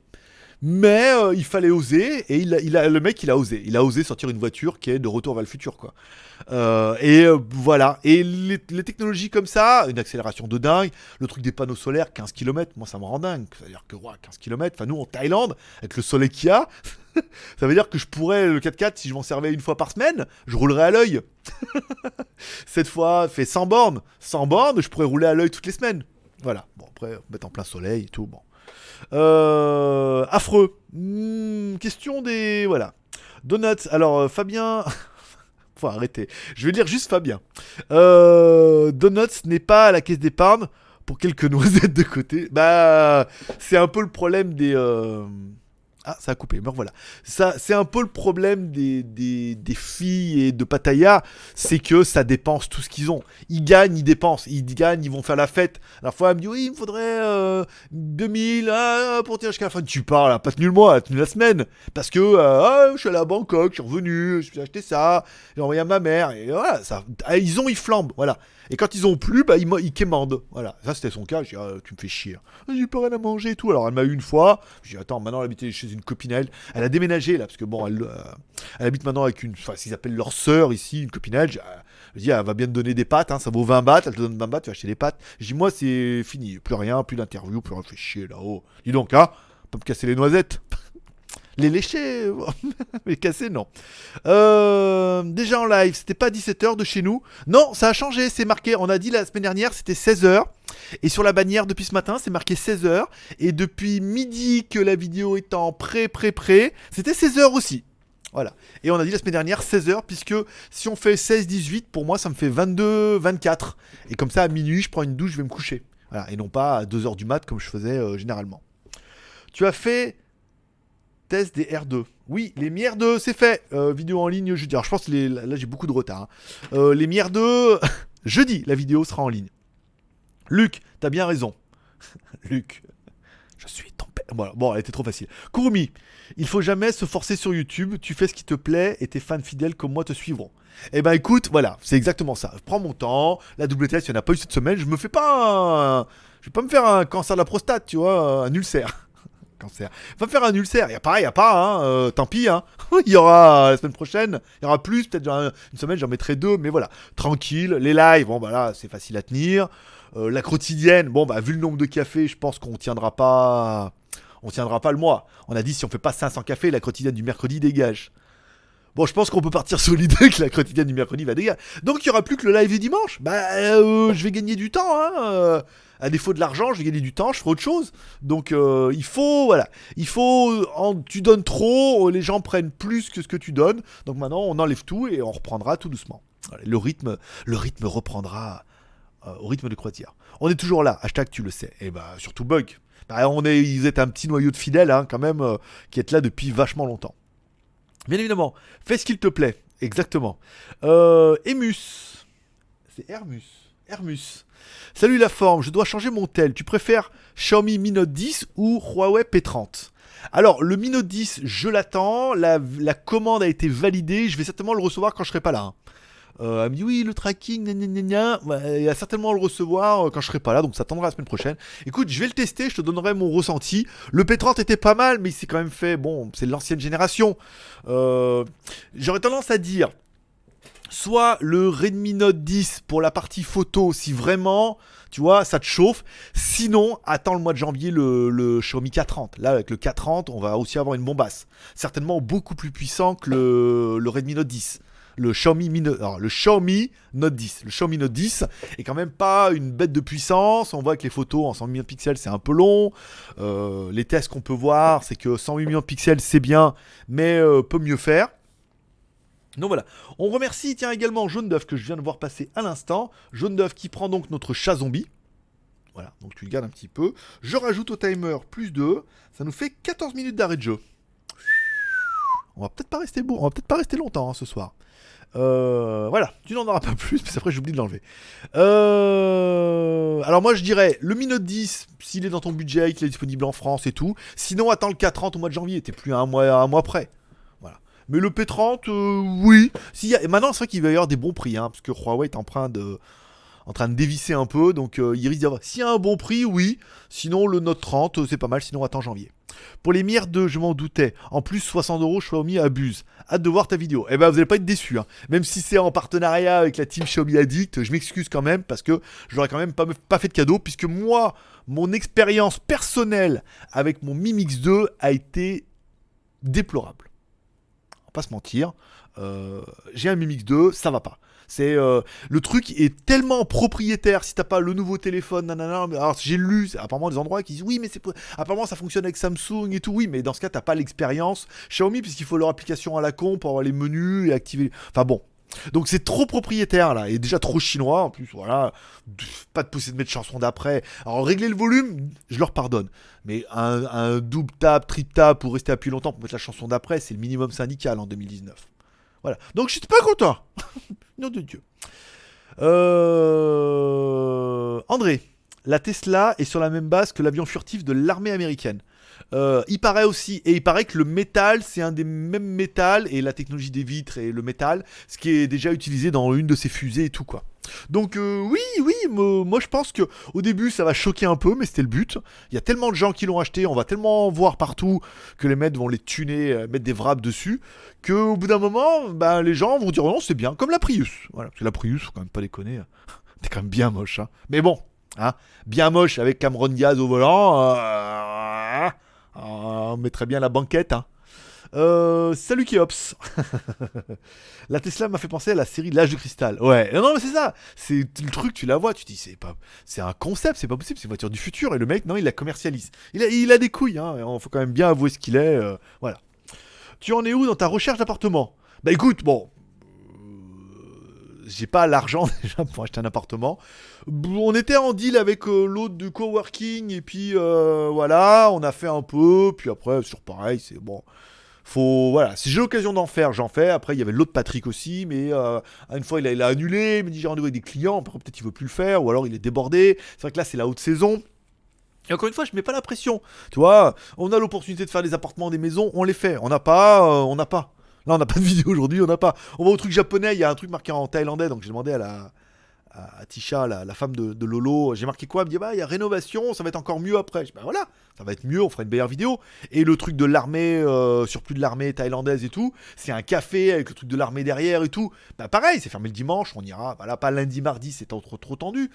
S5: Mais euh, il fallait oser, et il a, le mec, il a osé. Il a osé sortir une voiture qui est de retour vers le futur, quoi. Euh, et euh, voilà. Et les, technologies comme ça, une accélération de dingue, le truc des panneaux solaires, 15 km, moi ça me rend dingue. C'est-à-dire que, ouais, 15 km, enfin nous en Thaïlande, avec le soleil qu'il y a, ça veut dire que je pourrais, le 4x4, si je m'en servais une fois par semaine, je roulerais à l'œil. Cette fois, fait 100 bornes. 100 bornes, je pourrais rouler à l'œil toutes les semaines. Voilà. Bon, après, mettre en plein soleil et tout, bon. Euh, affreux. Hmm, question des. Voilà. Donuts. Alors, euh, Fabien. Faut arrêter. Je vais lire juste Fabien. Euh, Donuts n'est pas à la caisse d'épargne pour quelques noisettes de côté. Bah, c'est un peu le problème des. euh, Ah, ça a coupé, me revoilà. Ça, c'est un peu le problème des, des, des filles et de Pattaya, c'est que ça dépense tout ce qu'ils ont. Ils gagnent, ils dépensent. Ils gagnent, ils vont faire la fête. La fois, elle me dit oui, il me faudrait euh, 2000 ah, pour tenir jusqu'à la fin. Tu parles, pas tenu le mois, tenu la semaine. Parce que euh, ah, je suis allé à Bangkok, je suis revenu, je suis acheté ça, j'ai envoyé à ma mère. Et voilà, ça, ah, ils ont, ils flambent. Voilà. Et quand ils ont plus, bah, ils, ils quémandent. Voilà. Ça, c'était son cas. J'ai dit, ah, tu me fais chier. Ah, J'ai pas rien à manger et tout. Alors, elle m'a eu une fois. J'ai dit, attends, maintenant, elle habitait chez une copine elle. Elle a déménagé, là, parce que bon, elle, euh, elle habite maintenant avec une. Enfin, s'ils appellent leur sœur ici, une copine à elle. Je dis, elle va bien te donner des pâtes, hein, ça vaut 20 bahts, elle te donne 20 bahts, tu vas acheter des pâtes. Je dis, moi, c'est fini, plus rien, plus d'interview, plus rien, fait chier là-haut. Dis donc, hein, pas me casser les noisettes. Les lécher, les casser, non. Euh, déjà en live, c'était pas 17h de chez nous. Non, ça a changé, c'est marqué, on a dit la semaine dernière, c'était 16h. Et sur la bannière, depuis ce matin, c'est marqué 16h. Et depuis midi que la vidéo est en pré, pré, pré, c'était 16h aussi. Voilà. Et on a dit la semaine dernière 16h, puisque si on fait 16-18, pour moi, ça me fait 22-24. Et comme ça, à minuit, je prends une douche, je vais me coucher. Voilà. Et non pas à 2h du mat, comme je faisais euh, généralement. Tu as fait test des R2. Oui, les Mi R2, c'est fait. Euh, vidéo en ligne jeudi. Alors, je pense que les- là, j'ai beaucoup de retard. hein. Euh, les Mi R2, jeudi, la vidéo sera en ligne. Luc, t'as bien raison. Luc, je suis ton père. Bon, elle était trop facile. Kurumi, il faut jamais se forcer sur YouTube. Tu fais ce qui te plaît et tes fans fidèles comme moi te suivront. Eh ben écoute, voilà, c'est exactement ça. Prends mon temps. La WTS, il n'y en a pas eu cette semaine. Je me fais pas un... Je vais pas me faire un cancer de la prostate, tu vois, un ulcère. Cancer. Va faire un ulcère. Il y a pareil, il y a pas, hein. euh, tant pis, hein. il y aura la semaine prochaine. Il y aura plus, peut-être une semaine, j'en mettrai deux, mais voilà. Tranquille. Les lives, bon, bah là, c'est facile à tenir. Euh, la quotidienne, bon, bah, vu le nombre de cafés, je pense qu'on tiendra pas. On tiendra pas le mois. On a dit si on fait pas 500 cafés, la quotidienne du mercredi dégage. Bon, je pense qu'on peut partir sur l'idée que la quotidienne du mercredi va dégager. Donc, il y aura plus que le live du dimanche. Bah, euh, je vais gagner du temps, hein. euh, à défaut de l'argent, je vais gagner du temps, je ferai autre chose. Donc, euh, il faut, voilà, il faut, tu donnes trop, les gens prennent plus que ce que tu donnes. Donc maintenant, on enlève tout et on reprendra tout doucement. Le rythme, le rythme reprendra au rythme de croisière. On est toujours là, hashtag tu le sais. Et bah, surtout Bug. Bah, on est, ils êtes un petit noyau de fidèles, hein, quand même, qui êtes là depuis vachement longtemps. Bien évidemment, fais ce qu'il te plaît, exactement. Euh, Emus. C'est Hermus. Hermus. Salut la forme, je dois changer mon tel. Tu préfères Xiaomi Mi Note 10 ou Huawei P30 Alors, le Mi Note 10, je l'attends. La, commande a été validée. Je vais certainement le recevoir quand je serai pas là. hein. Euh, elle me dit oui, le tracking, gna gna gna. Ouais, il va certainement le recevoir euh, quand je serai pas là, donc ça attendra la semaine prochaine. Écoute, je vais le tester, je te donnerai mon ressenti. Le P30 était pas mal, mais il s'est quand même fait, bon, c'est de l'ancienne génération. Euh, J'aurais tendance à dire, soit le Redmi Note 10 pour la partie photo, si vraiment, tu vois, ça te chauffe. Sinon, attends le mois de janvier le, le Xiaomi K30. Là, avec le K30, on va aussi avoir une bombasse. Certainement beaucoup plus puissant que le, le Redmi Note 10 le Xiaomi, Mi Note- alors, le Xiaomi Note 10. Le Xiaomi Note 10 est quand même pas une bête de puissance. On voit que les photos en 100 millions de pixels, c'est un peu long. Euh, les tests qu'on peut voir, c'est que 108 millions de pixels, c'est bien, mais euh, peut mieux faire. Donc voilà. On remercie, tiens, également Jaune d'œuf que je viens de voir passer à l'instant. Jaune d'œuf qui prend donc notre chat zombie. Voilà, donc tu le gardes un petit peu. Je rajoute au timer plus 2. Ça nous fait 14 minutes d'arrêt de jeu. On va peut-être pas rester beau, on va peut-être pas rester longtemps hein, ce soir. Euh, voilà, tu n'en auras pas plus, parce qu'après j'oublie de l'enlever. Euh, alors moi je dirais le Mi Note 10, s'il est dans ton budget, qu'il est disponible en France et tout. Sinon attends le 430 au mois de janvier, t'es plus à un mois, un mois près. Voilà. Mais le P30, euh, oui. S'il y a- et maintenant c'est vrai qu'il va y avoir des bons prix, hein, parce que Huawei est en train de, en train de dévisser un peu, donc euh, il risque d'y avoir. S'il y a un bon prix, oui. Sinon le Note 30, euh, c'est pas mal, sinon attends janvier. Pour les mires 2, je m'en doutais. En plus, 60 euros, Xiaomi abuse. Hâte de voir ta vidéo. Eh ben, vous allez pas être déçus. hein. Même si c'est en partenariat avec la team Xiaomi Addict, je m'excuse quand même parce que je l'aurais quand même pas, pas fait de cadeau puisque moi, mon expérience personnelle avec mon Mi Mix 2 a été déplorable. On va pas se mentir. Euh, J'ai un Mi Mix 2, ça va pas. C'est euh, le truc est tellement propriétaire si t'as pas le nouveau téléphone, nanana. Alors j'ai lu apparemment des endroits qui disent oui mais c'est apparemment ça fonctionne avec Samsung et tout oui mais dans ce cas t'as pas l'expérience Xiaomi puisqu'il faut leur application à la con pour avoir les menus et activer. Enfin bon. Donc c'est trop propriétaire là et déjà trop chinois en plus voilà pas de possibilité de mettre chanson d'après alors régler le volume je leur pardonne mais un, un double tap triple tap pour rester appuyé longtemps pour mettre la chanson d'après c'est le minimum syndical en 2019 voilà donc je suis pas content nom de Dieu. Euh, André, la Tesla est sur la même base que l'avion furtif de l'armée américaine. Euh, il paraît aussi, et il paraît que le métal, c'est un des mêmes métals, et la technologie des vitres et le métal, ce qui est déjà utilisé dans une de ces fusées et tout quoi. Donc euh, oui, oui, mo- moi je pense que au début ça va choquer un peu, mais c'était le but. Il y a tellement de gens qui l'ont acheté, on va tellement en voir partout que les mecs vont les tuner, euh, mettre des wraps dessus, que au bout d'un moment, ben, les gens vont dire oh non c'est bien, comme la Prius. Voilà, parce que la Prius, faut quand même pas déconner, t'es quand même bien moche. Hein. Mais bon, hein, bien moche avec Cameron Diaz au volant, euh, on mettrait bien la banquette. Hein. Euh, salut Kiops. la Tesla m'a fait penser à la série L'âge de cristal. Ouais, non, non, mais c'est ça. C'est le truc, tu la vois, tu dis c'est pas, c'est un concept, c'est pas possible, c'est une voiture du futur. Et le mec, non, il la commercialise. Il a, a des couilles, hein. Faut quand même bien avouer ce qu'il est. euh, voilà. Tu en es où dans ta recherche d'appartement? Bah écoute, bon, euh, j'ai pas l'argent déjà pour acheter un appartement. On était en deal avec euh, l'autre du coworking et puis euh, voilà, on a fait un peu, puis après sur pareil, c'est bon. Voilà, si j'ai l'occasion d'en faire, j'en fais. Après, il y avait l'autre Patrick aussi, mais euh, une fois il a, annulé, il me dit j'ai rendez-vous avec des clients, peut-être il veut plus le faire, ou alors il est débordé. C'est vrai que là c'est la haute saison. Et encore une fois, je mets pas la pression. Tu vois, on a l'opportunité de faire des appartements, des maisons, on les fait. On n'a pas, euh, on n'a pas. Là, on n'a pas de vidéo aujourd'hui, on n'a pas. On va au truc japonais, il y a un truc marqué en thaïlandais, donc j'ai demandé à la à Tisha, la, femme de, de Lolo, j'ai marqué quoi? Elle me dit bah il y a rénovation, ça va être encore mieux après. Je dis bah voilà, ça va être mieux, on fera une meilleure vidéo. Et le truc de l'armée, euh, surplus de l'armée thaïlandaise et tout, c'est un café avec le truc de l'armée derrière et tout. Bah pareil, c'est fermé le dimanche, on ira. Voilà, pas lundi, mardi, c'est trop tendu.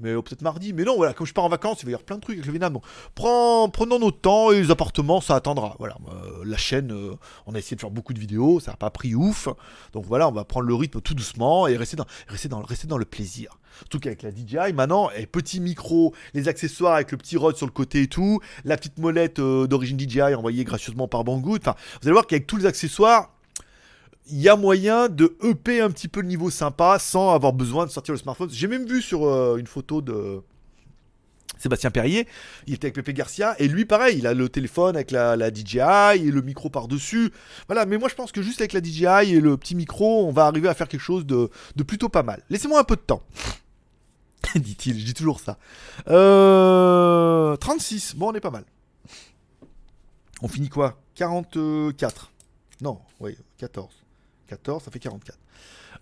S5: Mais euh, peut-être mardi. Mais non, voilà, comme je pars en vacances, il va y avoir plein de trucs avec le Vietnam. Donc, prends, prenons notre temps et les appartements, ça attendra. Voilà, euh, la chaîne, euh, on a essayé de faire beaucoup de vidéos, ça n'a pas pris ouf. Donc voilà, on va prendre le rythme tout doucement et rester dans, rester dans, rester dans le plaisir. Surtout qu'avec la DJI, maintenant, et petit micro, les accessoires avec le petit rod sur le côté et tout, la petite molette d'origine DJI envoyée gracieusement par Banggood. Enfin, vous allez voir qu'avec tous les accessoires, il y a moyen de EP un petit peu le niveau sympa sans avoir besoin de sortir le smartphone. J'ai même vu sur euh, une photo de Sébastien Perrier, il était avec Pepe Garcia, et lui pareil, il a le téléphone avec la, DJI et le micro par-dessus. Voilà, mais moi je pense que juste avec la DJI et le petit micro, on va arriver à faire quelque chose de, de plutôt pas mal. Laissez-moi un peu de temps. Dit-il, je dis toujours ça. Euh, 36, bon on est pas mal. On finit quoi? 44. Non, oui, 14. 14, ça fait 44.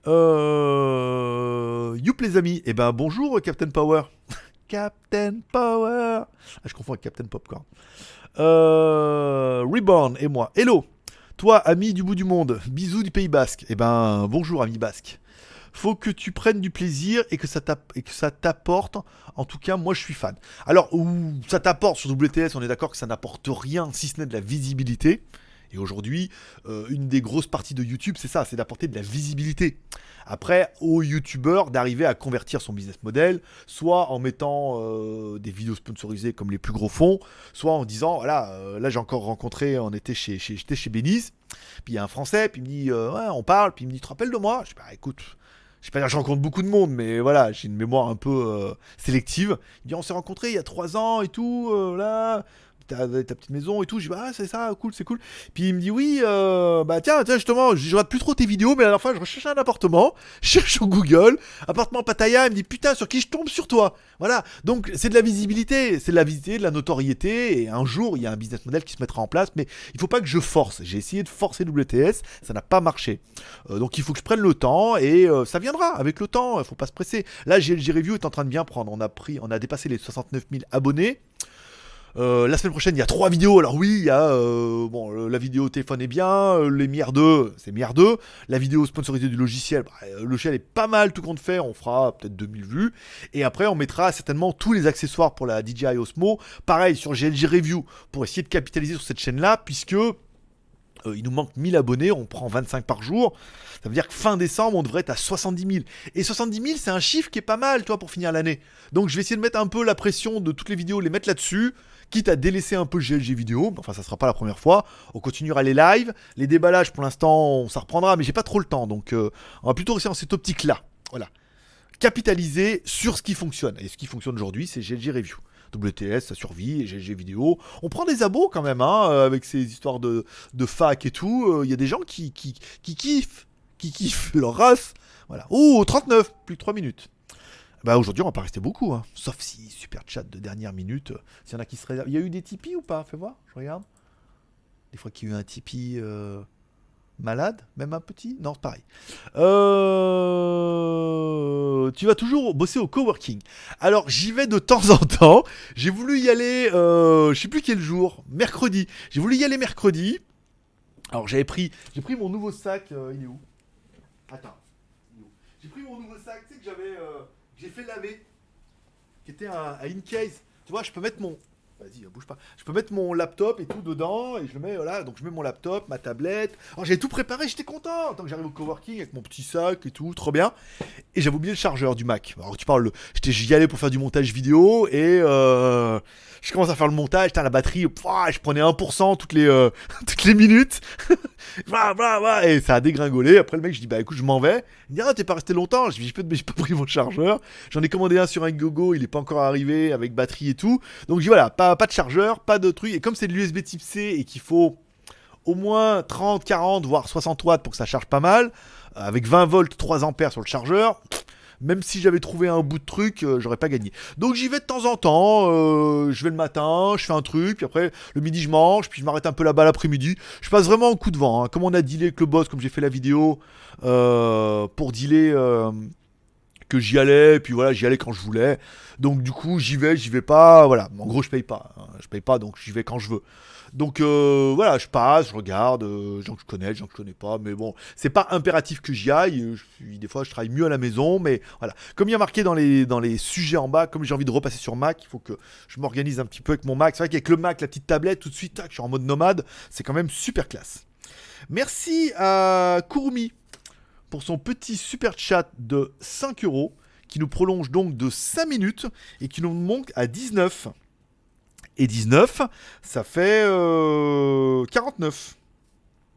S5: Euh... Youp les amis, eh ben bonjour Captain Power. Captain Power. Ah, je confonds avec Captain Popcorn. Euh... Reborn et moi. Hello. Toi, ami du bout du monde, bisous du Pays Basque. Eh ben bonjour ami basque. Faut que tu prennes du plaisir et que ça t'apporte. En tout cas, moi je suis fan. Alors, ça t'apporte sur WTS, on est d'accord que ça n'apporte rien si ce n'est de la visibilité. Et aujourd'hui, euh, une des grosses parties de YouTube, c'est ça, c'est d'apporter de la visibilité. Après, aux YouTubeurs d'arriver à convertir son business model, soit en mettant euh, des vidéos sponsorisées comme les plus gros fonds, soit en disant, voilà, euh, là j'ai encore rencontré, on était chez, chez, j'étais chez Beniz, puis il y a un Français, puis il me dit, ouais, on parle, puis il me dit, tu te rappelles de moi? Je dis, bah écoute, je sais pas dire je rencontre beaucoup de monde, mais voilà, j'ai une mémoire un peu sélective. Il dit, on s'est rencontrés il y a trois ans et tout, là, ta, ta petite maison et tout. Je dis, bah, c'est ça, cool, c'est cool. Puis il me dit, oui, euh, bah tiens, tiens, justement, je regarde plus trop tes vidéos, mais à la fois, je recherche un appartement, je cherche sur Google, appartement Pattaya, il me dit, putain, sur qui je tombe sur toi? Voilà, donc c'est de la visibilité, c'est de la visibilité, de la notoriété, et un jour, il y a un business model qui se mettra en place, mais il faut pas que je force. J'ai essayé de forcer WTS, ça n'a pas marché. Euh, donc il faut que je prenne le temps, et euh, ça viendra avec le temps, il faut pas se presser. Là, GLG Review est en train de bien prendre, on a, pris, on a dépassé les 69 000 abonnés. Euh, la semaine prochaine, il y a trois vidéos. Alors oui, il y a euh, la vidéo téléphone est bien, euh, les Mières 2, c'est Mières 2. La vidéo sponsorisée du logiciel, bah, le logiciel est pas mal tout compte fait, on fera peut-être 2000 vues. Et après, on mettra certainement tous les accessoires pour la DJI Osmo. Pareil sur GLG Review pour essayer de capitaliser sur cette chaîne-là, puisque il nous manque 1000 abonnés, on prend 25 par jour. Ça veut dire que fin décembre, on devrait être à 70 000. Et 70 000, c'est un chiffre qui est pas mal, toi, pour finir l'année. Donc je vais essayer de mettre un peu la pression de toutes les vidéos, les mettre là-dessus, quitte à délaisser un peu GLG vidéo. Enfin, ça sera pas la première fois. On continuera les lives. Les déballages, pour l'instant, ça reprendra, mais j'ai pas trop le temps. Donc euh, on va plutôt rester dans cette optique-là. Voilà. Capitaliser sur ce qui fonctionne. Et ce qui fonctionne aujourd'hui, c'est GLG Review. WTS, ça survit, GLG vidéo. On prend des abos quand même, hein, euh, avec ces histoires de, de fac et tout. Euh, Il y a des gens qui, qui, qui kiffent, qui kiffent leur race. Voilà. Oh, 39, plus de 3 minutes. Bah aujourd'hui, on va pas rester beaucoup, hein. sauf si super chat de dernière minute. euh, S'il y en a qui se réservent. Il y a eu des Tipeee ou pas? Fais voir, je regarde. Des fois qu'il y a eu un Tipeee euh, malade, même un petit? Non, pareil. Euh, Tu vas toujours bosser au coworking. Alors j'y vais de temps en temps. J'ai voulu y aller, je sais plus quel jour, mercredi. J'ai voulu y aller mercredi. Alors j'avais pris, j'ai pris mon nouveau sac. il est où? Attends. J'ai pris mon nouveau sac, tu sais que j'avais, j'ai fait laver, qui était un, un in-case. Tu vois, je peux mettre mon, Vas-y, bouge pas. Je peux mettre mon laptop et tout dedans et je mets, voilà. Donc je mets mon laptop, ma tablette. Alors j'ai tout préparé, j'étais content. Tant que j'arrive au coworking avec mon petit sac et tout, trop bien. Et j'avais oublié le chargeur du Mac. Alors tu parles, le- j'étais j'y allais pour faire du montage vidéo et euh, je commence à faire le montage. La batterie, pouah, je prenais 1% toutes les, euh, toutes les minutes. Et ça a dégringolé. Après, le mec, je dis, bah écoute, je m'en vais. Il me dit, ah, t'es pas resté longtemps. Je dis, j'ai pas, j'ai pas pris mon chargeur. J'en ai commandé un sur un gogo, il est pas encore arrivé avec batterie et tout. Donc, je dis, voilà, pas, pas de chargeur, pas de truc. Et comme c'est de l'USB type C et qu'il faut au moins 30, 40, voire 60 watts pour que ça charge pas mal, avec 20 volts, 3 ampères sur le chargeur, même si j'avais trouvé un bout de truc, euh, j'aurais pas gagné. Donc j'y vais de temps en temps, euh, je vais le matin, je fais un truc, puis après le midi je mange, puis je m'arrête un peu là-bas l'après-midi. Je passe vraiment en coup de vent. hein. Comme on a dealé avec le boss, comme j'ai fait la vidéo euh, pour dealer euh, que j'y allais, puis voilà, j'y allais quand je voulais. Donc du coup j'y vais, j'y vais pas, voilà. En gros je paye pas, hein. je paye pas, donc j'y vais quand je veux. Donc euh, voilà, je passe, je regarde, euh, que je connais, gens je connais pas, mais bon, c'est pas impératif que j'y aille. euh, Je suis, des fois, je travaille mieux à la maison, mais voilà. Comme il y a marqué dans les, dans les sujets en bas, comme j'ai envie de repasser sur Mac, il faut que je m'organise un petit peu avec mon Mac. C'est vrai qu'avec le Mac, la petite tablette, tout de suite, tac, je suis en mode nomade, c'est quand même super classe. Merci à Kurumi pour son petit super chat de 5 euros, qui nous prolonge donc de 5 minutes et qui nous monte à 19 et 19, ça fait euh, 49.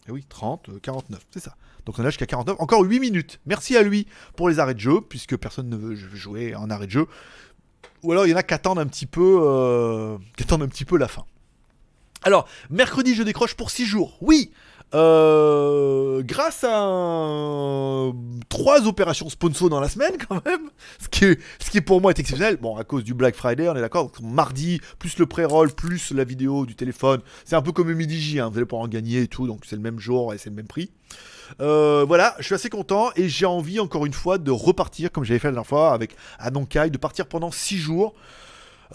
S5: Eh oui, 30, euh, 49, c'est ça. Donc on a jusqu'à 49, encore 8 minutes. Merci à lui pour les arrêts de jeu, puisque personne ne veut jouer en arrêt de jeu. Ou alors il y en a qui attendent un petit peu, euh, qui attendent un petit peu la fin. Alors, mercredi, je décroche pour 6 jours. Oui, euh, grâce à un- trois opérations sponsor dans la semaine quand même, ce qui, ce qui pour moi est exceptionnel. Bon, à cause du Black Friday, on est d'accord. Mardi, plus le pré-roll, plus la vidéo du téléphone. C'est un peu comme le midi J, hein, vous allez pouvoir en gagner et tout, donc c'est le même jour et c'est le même prix. Euh, voilà, je suis assez content et j'ai envie encore une fois de repartir comme j'avais fait la dernière fois avec Anonkai, de partir pendant 6 jours.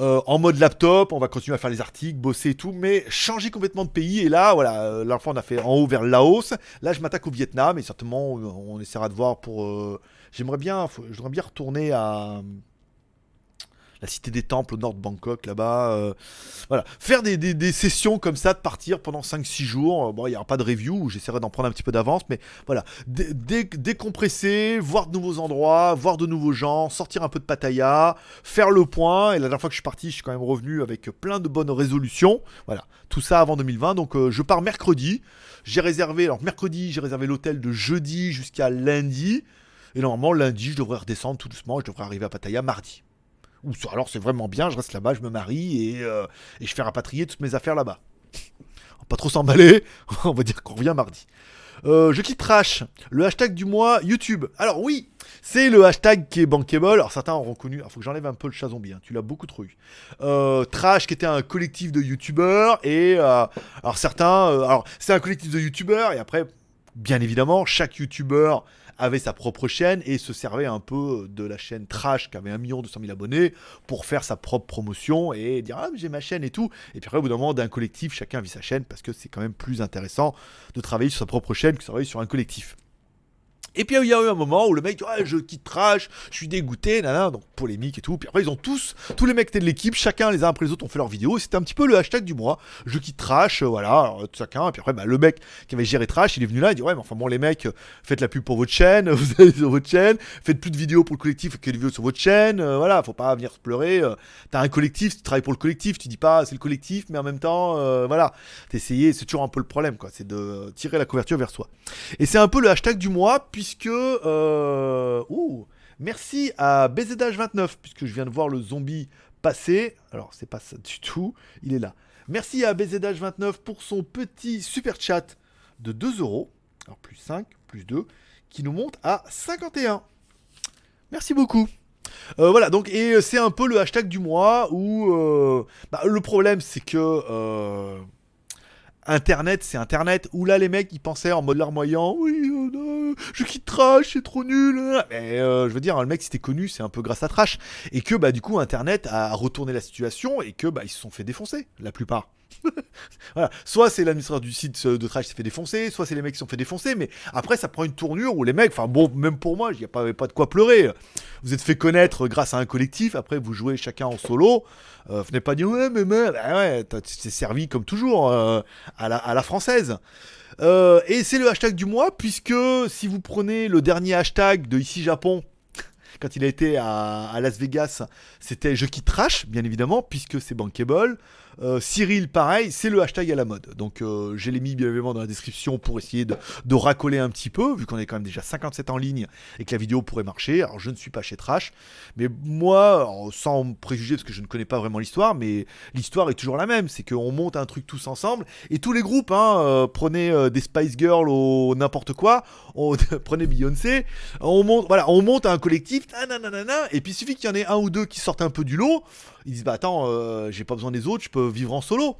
S5: Euh, en mode laptop, on va continuer à faire les articles, bosser et tout, mais changer complètement de pays. Et là, voilà, euh, la fois on a fait en haut vers le Laos. Là, je m'attaque au Vietnam et certainement euh, on essaiera de voir pour. J'aimerais bien retourner à la cité des temples au nord de Bangkok là-bas. euh, voilà, faire des, sessions comme ça, de partir pendant 5-6 jours. Euh, Bon, il n'y aura pas de review, j'essaierai d'en prendre un petit peu d'avance, mais voilà, dé- dé- décompresser, voir de nouveaux endroits, voir de nouveaux gens, sortir un peu de Pattaya, faire le point. Et la dernière fois que je suis parti, je suis quand même revenu avec plein de bonnes résolutions. Voilà, tout ça avant 2020. Donc euh, je pars mercredi. J'ai réservé, alors mercredi, j'ai réservé l'hôtel de jeudi jusqu'à lundi. Et normalement, lundi, je devrais redescendre tout doucement. Je devrais arriver à Pattaya mardi. Alors c'est vraiment bien, je reste là-bas, je me marie et, euh, je fais rapatrier toutes mes affaires là-bas. On va pas trop s'emballer, on va dire qu'on revient mardi. Euh, je quitte Trash, le hashtag du mois YouTube. Alors oui, c'est le hashtag qui est bankable. Alors certains auront connu. Il faut que j'enlève un peu le chat zombie. hein, Tu l'as beaucoup trop eu. Euh, Trash qui était un collectif de youtubeurs et alors certains. alors c'est un collectif de youtubeurs et après, bien évidemment, chaque youtubeur avait sa propre chaîne et se servait un peu de la chaîne Trash qui avait 1 million 200 000 abonnés pour faire sa propre promotion et dire ah j'ai ma chaîne et tout. Et puis après au bout d'un moment d'un collectif, chacun vit sa chaîne parce que c'est quand même plus intéressant de travailler sur sa propre chaîne que de travailler sur un collectif. Et puis il y a eu un moment où le mec ouais, je quitte Trash, je suis dégoûté, nanana, donc polémique et tout. Puis après ils ont tous, tous les mecs étaient de l'équipe, chacun les uns après les autres ont fait leur vidéo. C'était un petit peu le hashtag du mois. Je quitte Trash, euh, voilà, alors, chacun. Et puis après bah, le mec qui avait géré Trash, il est venu là, il dit ouais mais enfin bon les mecs, euh, faites la pub pour votre chaîne, vous allez sur votre chaîne, faites plus de vidéos pour le collectif que des vidéos sur votre chaîne, euh, voilà, faut pas venir pleurer. euh, T'as un collectif, tu travailles pour le collectif, tu dis pas c'est le collectif, mais en même temps, euh, voilà, t'essayes, c'est toujours un peu le problème quoi, c'est de tirer la couverture vers soi. Et c'est un peu le hashtag du mois, puisque. Euh... ouh, merci à BZH29, puisque je viens de voir le zombie passer. Alors, c'est pas ça du tout, il est là. Merci à BZH29 pour son petit super chat de 2 euros. Alors, plus 5, plus 2, qui nous monte à 51. Merci beaucoup. Euh, voilà, donc, et c'est un peu le hashtag du mois où. euh, bah, le problème, c'est que. Internet, c'est Internet, où là les mecs ils pensaient en mode larmoyant, oui, euh, non, je quitte Trash, c'est trop nul. Euh, je veux dire, le mec c'était connu, c'est un peu grâce à Trash, et que bah du coup Internet a retourné la situation et que bah ils se sont fait défoncer, la plupart. voilà. Soit c'est l'administrateur du site euh, de Trash qui s'est fait défoncer, soit c'est les mecs qui se sont fait défoncer, mais après ça prend une tournure où les mecs, enfin bon, même pour moi, il n'y a pas, de quoi pleurer. Vous êtes fait connaître grâce à un collectif, après vous jouez chacun en solo. Euh, venez pas dire ouais, mais, bah ouais, t'es servi comme toujours à la française. Euh, et c'est le hashtag du mois, puisque si vous prenez le dernier hashtag de Ici Japon, quand il a été à, à Las Vegas, c'était Je quitte Trash, bien évidemment, puisque c'est bankable. Euh, Cyril, pareil, c'est le hashtag à la mode. Donc euh, je l'ai mis bien évidemment dans la description pour essayer de, de racoler un petit peu, vu qu'on est quand même déjà 57 en ligne et que la vidéo pourrait marcher. Alors je ne suis pas chez Trash, mais moi, sans préjuger parce que je ne connais pas vraiment l'histoire, mais l'histoire est toujours la même. C'est qu'on monte un truc tous ensemble et tous les groupes, hein, euh, prenez euh, des Spice Girls au n'importe quoi, on, prenez Beyoncé, on monte, voilà, on monte un collectif, et puis il suffit qu'il y en ait un ou deux qui sortent un peu du lot. Ils disent bah attends, euh, j'ai pas besoin des autres, je peux vivre en solo.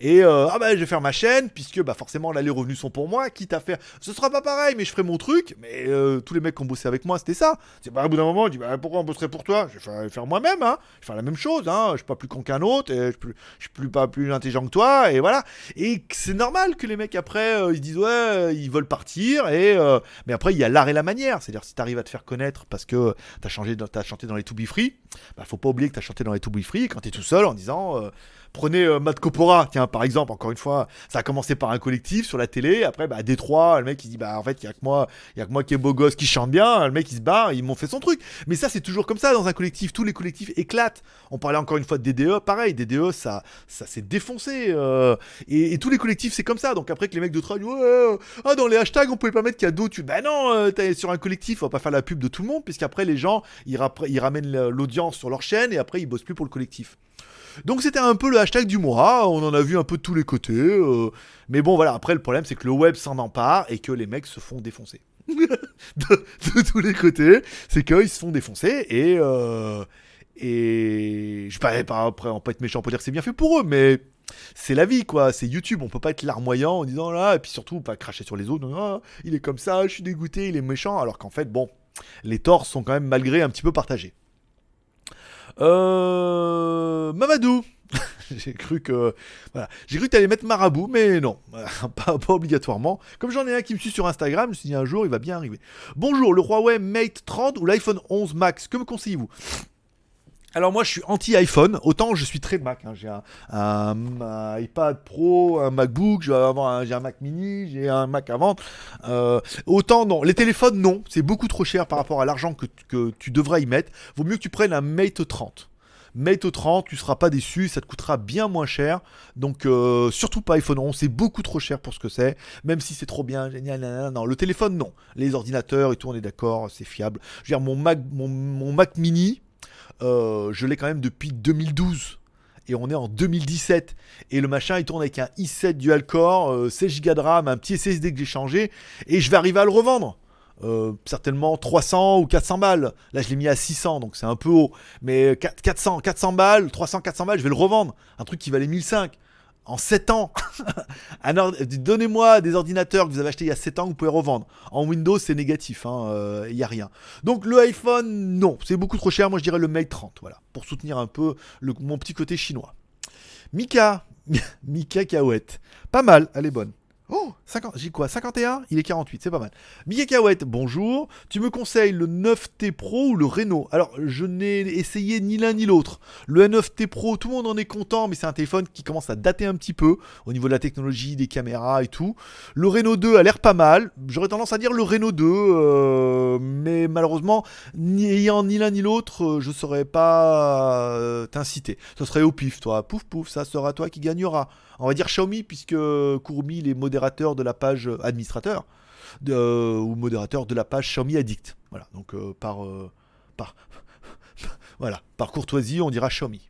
S5: Et euh, ah bah je vais faire ma chaîne puisque bah forcément là les revenus sont pour moi, quitte à faire. Ce sera pas pareil, mais je ferai mon truc. Mais euh, tous les mecs qui ont bossé avec moi c'était ça. C'est bah au bout d'un moment, je dis bah pourquoi on bosserait pour toi? Je vais faire, moi-même, hein. Je vais faire la même chose, hein. Je suis pas plus con qu'un autre, je suis plus, suis plus pas plus intelligent que toi, et voilà. Et c'est normal que les mecs après ils se disent ouais ils veulent partir et mais après il y a l'art et la manière. C'est-à-dire si t'arrives à te faire connaître parce que t'as chanté dans les To Be Free, bah faut pas oublier que t'as chanté dans les To Be Quand t'es tout seul en disant euh, Prenez euh, Matt Copora, tiens, par exemple, encore une fois, ça a commencé par un collectif sur la télé. Après, bah, à Détroit, le mec il dit Bah, en fait, il y a que moi, y a que moi qui est beau gosse qui chante bien. Le mec il se barre, ils m'ont fait son truc. Mais ça, c'est toujours comme ça dans un collectif. Tous les collectifs éclatent. On parlait encore une fois de DDE, pareil, DDE, ça, ça s'est défoncé. euh, et, tous les collectifs, c'est comme ça. Donc après que les mecs de travail, ouais, euh, ah, dans les hashtags, on pouvait pas mettre cadeau. Tu, bah non, euh, t'es sur un collectif, on va pas faire la pub de tout le monde, puisqu'après les gens, ils, ils ramènent la- l'audience sur leur chaîne et après ils bossent plus pour le collectif. Donc c'était un peu le hashtag du mois, on en a vu un peu de tous les côtés. euh, mais bon voilà, après le problème c'est que le web s'en empare et que les mecs se font défoncer. de, tous les côtés, c'est qu'ils se font défoncer et... euh, et je vais pas, après, on peut être méchant pour dire que c'est bien fait pour eux, mais c'est la vie quoi, c'est YouTube, on peut pas être larmoyant en disant là, et puis surtout pas cracher sur les autres, il est comme ça, je suis dégoûté, il est méchant, alors qu'en fait, bon, les torts sont quand même malgré un petit peu partagés. Euh... Mamadou J'ai cru que voilà. j'ai cru que t'allais mettre marabout, mais non, pas, obligatoirement. Comme j'en ai un qui me suit sur Instagram, je me suis dit un jour il va bien arriver. Bonjour, le Huawei Mate 30 ou l'iPhone 11 Max, que me conseillez-vous? Alors moi je suis anti-iPhone, autant je suis très Mac. hein. J'ai un, iPad Pro, un MacBook, j'ai un, Mac Mini, j'ai un Mac à vendre. Euh, autant non, les téléphones non, c'est beaucoup trop cher par rapport à l'argent que, tu devrais y mettre. Vaut mieux que tu prennes un Mate 30. Mate 30, tu seras pas déçu, ça te coûtera bien moins cher. Donc euh, surtout pas iPhone 11, c'est beaucoup trop cher pour ce que c'est. Même si c'est trop bien, génial, nanana, non. Le téléphone non. Les ordinateurs et tout, on est d'accord, c'est fiable. Je veux dire mon Mac, mon Mac Mini. Euh, je l'ai quand même depuis 2012. Et on est en 2017. Et le machin, il tourne avec un i7 dual-core, euh, 16 Go de RAM, un petit SSD que j'ai changé. Et je vais arriver à le revendre. Euh, certainement 300 ou 400 balles. Là, je l'ai mis à 600, donc c'est un peu haut. Mais 4- 400, 400 balles, 300, 400 balles, je vais le revendre. Un truc qui valait 1005 en 7 ans. Donnez-moi des ordinateurs que vous avez achetés il y a 7 ans que vous pouvez revendre. En Windows, c'est négatif, hein, euh, il a rien. Donc le iPhone, non, c'est beaucoup trop cher. Moi, je dirais le Mate 30, voilà, pour soutenir un peu mon petit côté chinois. Mika, Mika Kaouette, pas mal, elle est bonne. Oh, 50, j'ai quoi 51 Il est 48, c'est pas mal. Mika Kaouette, bonjour. Tu me conseilles le 9T Pro ou le Renault Alors, je n'ai essayé ni l'un ni l'autre. Le 9T Pro, tout le monde en est content, mais c'est un téléphone qui commence à dater un petit peu au niveau de la technologie, des caméras et tout. Le Renault 2 a l'air pas mal. J'aurais tendance à dire le Renault 2, euh, mais malheureusement, ni ayant ni l'un ni l'autre, euh, je ne saurais pas euh, t'inciter. Ce serait au pif, toi. Pouf, pouf, ça sera toi qui gagnera. On va dire Xiaomi, puisque il est modérateur de la page administrateur, euh, ou modérateur de la page Xiaomi Addict. Voilà, donc euh, par, euh, par, voilà, par courtoisie, on dira Xiaomi.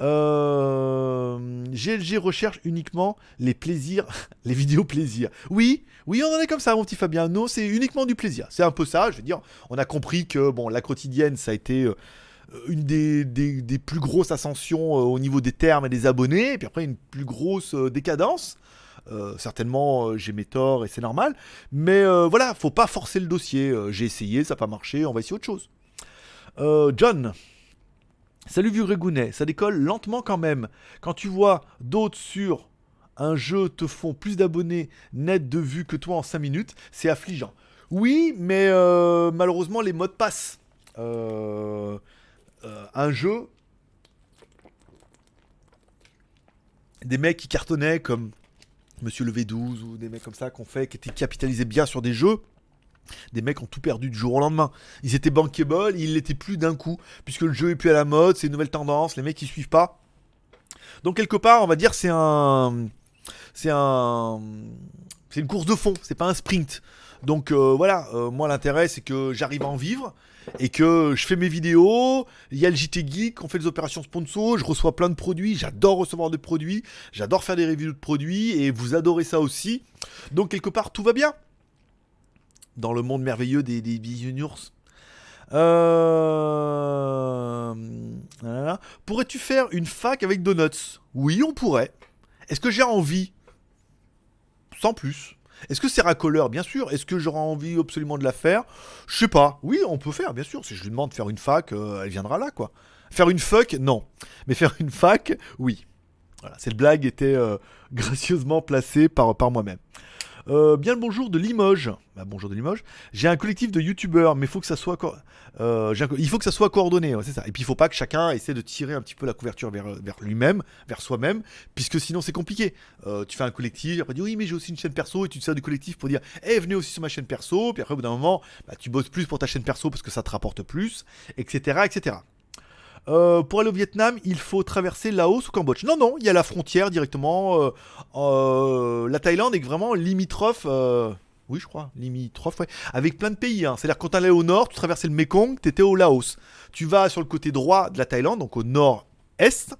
S5: Euh, GLG recherche uniquement les plaisirs, les vidéos plaisirs. Oui, oui, on en est comme ça, mon petit Fabien. Non, c'est uniquement du plaisir. C'est un peu ça. Je veux dire, on a compris que bon, la quotidienne, ça a été une des, plus grosses ascensions euh, au niveau des termes et des abonnés, et puis après une plus grosse euh, décadence. Euh, certainement, euh, j'ai mes torts et c'est normal. Mais euh, voilà, faut pas forcer le dossier. Euh, j'ai essayé, ça n'a pas marché, on va essayer autre chose. Euh, John. Salut vieux Grégounet, ça décolle lentement quand même. Quand tu vois d'autres sur un jeu te font plus d'abonnés net de vues que toi en 5 minutes, c'est affligeant. Oui, mais euh, malheureusement les modes passent. Euh, euh, un jeu, des mecs qui cartonnaient comme Monsieur le V12 ou des mecs comme ça qu'on fait, qui étaient capitalisés bien sur des jeux. Des mecs ont tout perdu du jour au lendemain. Ils étaient bankable, ils l'étaient plus d'un coup, puisque le jeu est plus à la mode, c'est une nouvelle tendance, les mecs ils suivent pas. Donc quelque part, on va dire c'est un, c'est un, c'est une course de fond, c'est pas un sprint. Donc euh, voilà, euh, moi l'intérêt c'est que j'arrive à en vivre et que je fais mes vidéos. Il y a le JT Geek, on fait des opérations sponsor, je reçois plein de produits, j'adore recevoir des produits, j'adore faire des reviews de produits et vous adorez ça aussi. Donc quelque part tout va bien dans le monde merveilleux des, des. Euh... Pourrais-tu faire une fac avec donuts? Oui, on pourrait. Est-ce que j'ai envie? Sans plus. Est-ce que c'est racoleur? Bien sûr. Est-ce que j'aurai envie absolument de la faire? Je sais pas. Oui, on peut faire, bien sûr. Si je lui demande de faire une fac, euh, elle viendra là, quoi. Faire une fuck Non. Mais faire une fac, oui. Voilà, cette blague était euh, gracieusement placée par moi-même. Euh, bien le bonjour de Limoges. Bah, bonjour de Limoges. J'ai un collectif de youtubeurs, mais euh, il faut que ça soit coordonné, c'est ça. Et puis il faut pas que chacun essaie de tirer un petit peu la couverture vers, vers lui-même, vers soi-même, puisque sinon c'est compliqué. Euh, tu fais un collectif, après tu dis oui mais j'ai aussi une chaîne perso, et tu te sers du collectif pour dire eh venez aussi sur ma chaîne perso, puis après au bout d'un moment bah, tu bosses plus pour ta chaîne perso parce que ça te rapporte plus, etc. etc. Euh, pour aller au Vietnam, il faut traverser Laos ou Cambodge. Non, non, il y a la frontière directement. euh, euh, la Thaïlande est vraiment limitrophe. oui, je crois, limitrophe, ouais, avec plein de pays. hein. C'est-à-dire, quand tu allais au nord, tu traversais le Mekong, tu étais au Laos. Tu vas sur le côté droit de la Thaïlande, donc au nord-est,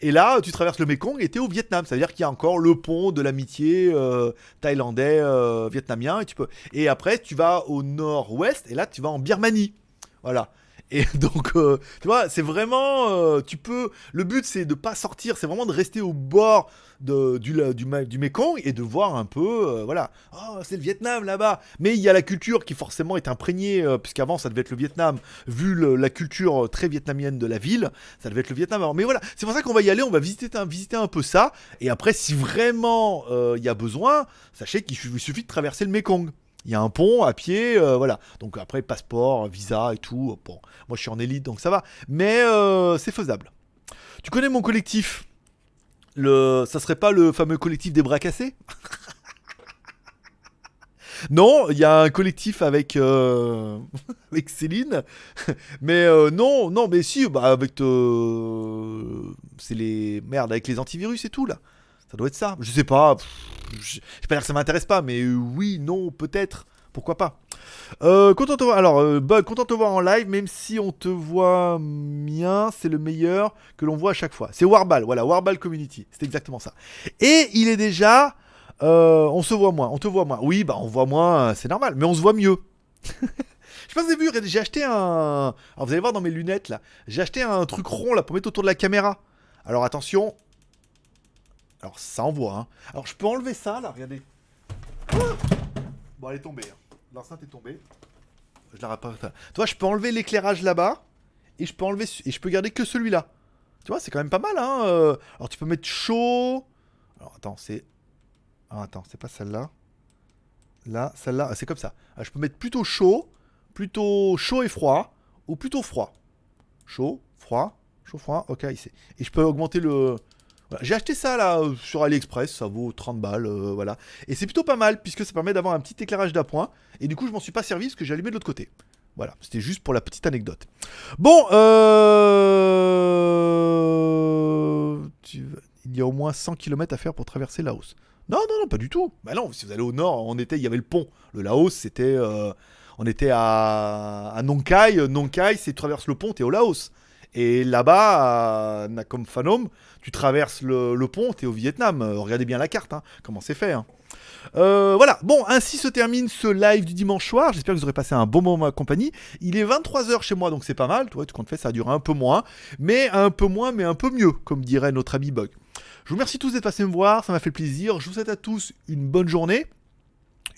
S5: et là, tu traverses le Mekong et tu es au Vietnam. Ça veut dire qu'il y a encore le pont de l'amitié thaïlandais-vietnamien. et, peux... et après, tu vas au nord-ouest, et là, tu vas en Birmanie. Voilà. Et donc, euh, tu vois, c'est vraiment, euh, tu peux. Le but, c'est de pas sortir, c'est vraiment de rester au bord du, du, du Mekong et de voir un peu, euh, voilà. Oh, c'est le Vietnam là-bas. Mais il y a la culture qui forcément est imprégnée, puisqu'avant ça devait être le Vietnam, vu la culture très vietnamienne de la ville, ça devait être le Vietnam. Mais voilà, c'est pour ça qu'on va y aller, on va visiter un, visiter un peu ça. Et après, si vraiment il y a besoin, sachez qu'il suffit- il suffit de traverser le Mekong. Il y a un pont à pied, euh, voilà. Donc après, passeport, visa et tout. Bon, moi je suis en élite, donc ça va. Mais euh, c'est faisable. Tu connais mon collectif? Le... Ça serait pas le fameux collectif des bras cassés? Non, il y a un collectif avec, euh, avec Céline. Mais non, non, mais si, bah avec... euh, C'est les... Merde, avec les antivirus et tout, là. Ça doit être ça. Je sais pas. Je vais pas dire que ça m'intéresse pas, mais euh, oui, non, peut-être. Pourquoi pas euh, content de te voir. Alors, euh, Bug, content de te voir en live, même si on te voit bien, c'est le meilleur que l'on voit à chaque fois. C'est Warball, voilà, Warball Community. C'est exactement ça. Et il est déjà. euh, on se voit moins, on te voit moins. Oui, bah on voit moins, c'est normal, mais on se voit mieux. Je sais pas si vous avez vu, j'ai acheté un. Alors vous allez voir dans mes lunettes là, j'ai acheté un truc rond là pour mettre autour de la caméra. Alors attention. Alors ça envoie, hein. Alors je peux enlever ça là, regardez. Bon, elle est tombée. hein. L'enceinte est tombée. Je la répare. Tu vois, je peux enlever l'éclairage là-bas et je peux enlever et je peux garder que celui-là. Tu vois, c'est quand même pas mal, hein. euh. Alors tu peux mettre chaud. Alors attends, c'est. Ah, attends, c'est pas celle-là. Là, celle-là, ah, c'est comme ça. Ah, je peux mettre plutôt chaud, plutôt chaud et froid, ou plutôt froid. Chaud, froid, chaud, froid, ok, ici. Et je peux augmenter le. Voilà. J'ai acheté ça là euh, sur AliExpress, ça vaut 30 balles, euh, voilà. Et c'est plutôt pas mal puisque ça permet d'avoir un petit éclairage d'appoint. Et du coup, je m'en suis pas servi parce que j'ai allumé de l'autre côté. Voilà, c'était juste pour la petite anecdote. Bon, euh... il y a au moins 100 km à faire pour traverser Laos. Non, non, non, pas du tout. Bah non, si vous allez au nord, on était, il y avait le pont. Le Laos, c'était, euh, on était à, à Nong Khai. Nong Khai, c'est tu traverses le pont, t'es au Laos. Et là-bas, à Nakhon Phanom, tu traverses le, pont, t'es au Vietnam. Euh, regardez bien la carte, hein, comment c'est fait. hein. Euh, voilà, bon, ainsi se termine ce live du dimanche soir. J'espère que vous aurez passé un bon moment en ma compagnie. Il est 23h chez moi, donc c'est pas mal. Tu vois, tu comptes fait, ça a duré un peu moins. Mais un peu moins, mais un peu mieux, comme dirait notre ami Bug. Je vous remercie tous d'être passés me voir, ça m'a fait plaisir. Je vous souhaite à tous une bonne journée.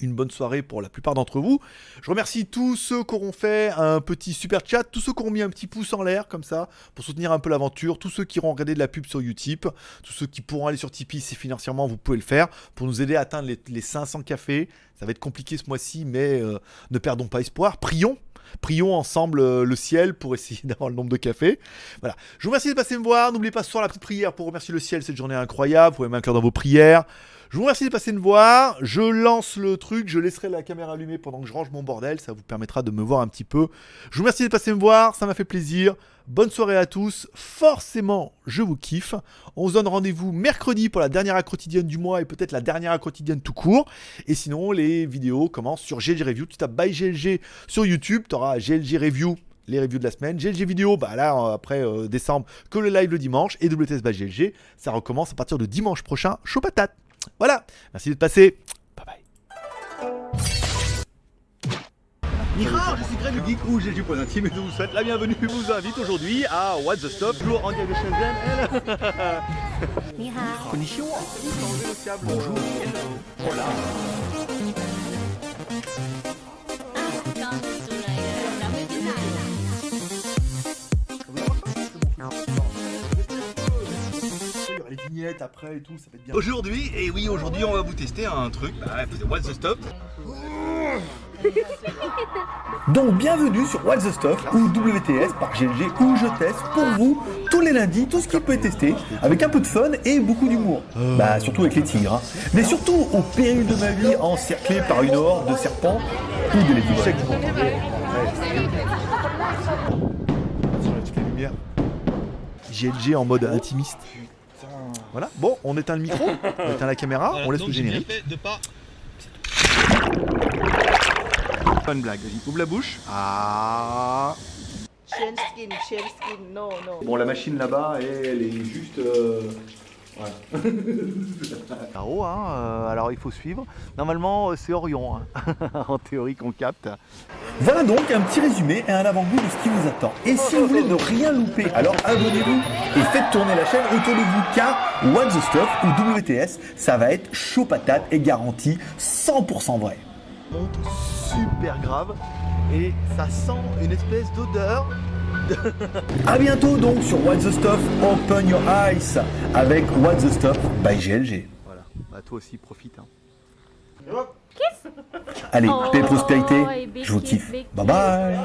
S5: Une bonne soirée pour la plupart d'entre vous. Je remercie tous ceux qui auront fait un petit super chat, tous ceux qui auront mis un petit pouce en l'air comme ça pour soutenir un peu l'aventure, tous ceux qui auront regardé de la pub sur Utip, tous ceux qui pourront aller sur Tipeee si financièrement vous pouvez le faire pour nous aider à atteindre les, les 500 cafés. Ça va être compliqué ce mois-ci, mais euh, ne perdons pas espoir. Prions. Prions ensemble euh, le ciel pour essayer d'avoir le nombre de cafés. Voilà. Je vous remercie de passer me voir. N'oubliez pas ce soir la petite prière pour remercier le ciel cette journée incroyable. Vous pouvez m'inclure dans vos prières. Je vous remercie de passer me voir. Je lance le truc. Je laisserai la caméra allumée pendant que je range mon bordel. Ça vous permettra de me voir un petit peu. Je vous remercie de passer me voir. Ça m'a fait plaisir. Bonne soirée à tous. Forcément, je vous kiffe. On se donne rendez-vous mercredi pour la dernière accro quotidienne du mois et peut-être la dernière accro quotidienne tout court. Et sinon, les vidéos commencent sur GLG Review. Tu tapes by GLG sur YouTube. Tu auras GLG Review les reviews de la semaine. GLG vidéo, bah là, euh, après euh, décembre, que le live le dimanche. Et WTS by GLG, ça recommence à partir de dimanche prochain, chaud patate. Voilà, merci de passer. Bye bye.
S1: Mira, je suis Greg le Geek ou j'ai du Pointier, mais je vous souhaite la bienvenue. Je vous invite aujourd'hui à What the Stop, jour en direct de Shenzhen. Bonjour.
S5: Voilà. Après et tout, ça va être bien.
S1: Aujourd'hui, et oui, aujourd'hui, on va vous tester un truc. Bah, c'est What the Stop.
S3: Donc bienvenue sur What's the Stuff ou WTS par GLG où je teste pour vous tous les lundis tout ce qui peut être testé avec un peu de fun et beaucoup d'humour. Bah surtout avec les tigres. hein. Mais surtout au péril de ma vie encerclé par une horde de serpents ou de ladybugs.
S5: Sur la petite lumière. GLG en mode intimiste. Voilà, bon, on éteint le micro, on éteint la caméra, on laisse le générique.
S1: de pas. Une blague, vas-y, ouvre la bouche. Ah. Bon, la machine là-bas, elle est juste. euh,
S5: Là-haut, hein, euh, alors il faut suivre. Normalement, euh, c'est Orion, hein. en théorie qu'on capte.
S3: Voilà donc un petit résumé et un avant-goût de ce qui vous attend. Et si vous voulez ne rien louper, alors abonnez-vous et faites tourner la chaîne autour de vous car What the Stuff ou WTS, ça va être chaud patate et garanti 100% vrai.
S5: monte super grave et ça sent une espèce d'odeur.
S3: A bientôt donc sur What the Stuff Open Your Eyes avec What the Stuff by GLG.
S5: Voilà, bah toi aussi profite. Hein.
S3: Allez, paix et
S2: Oh,
S3: prospérité, je vous kiffe. Bye bye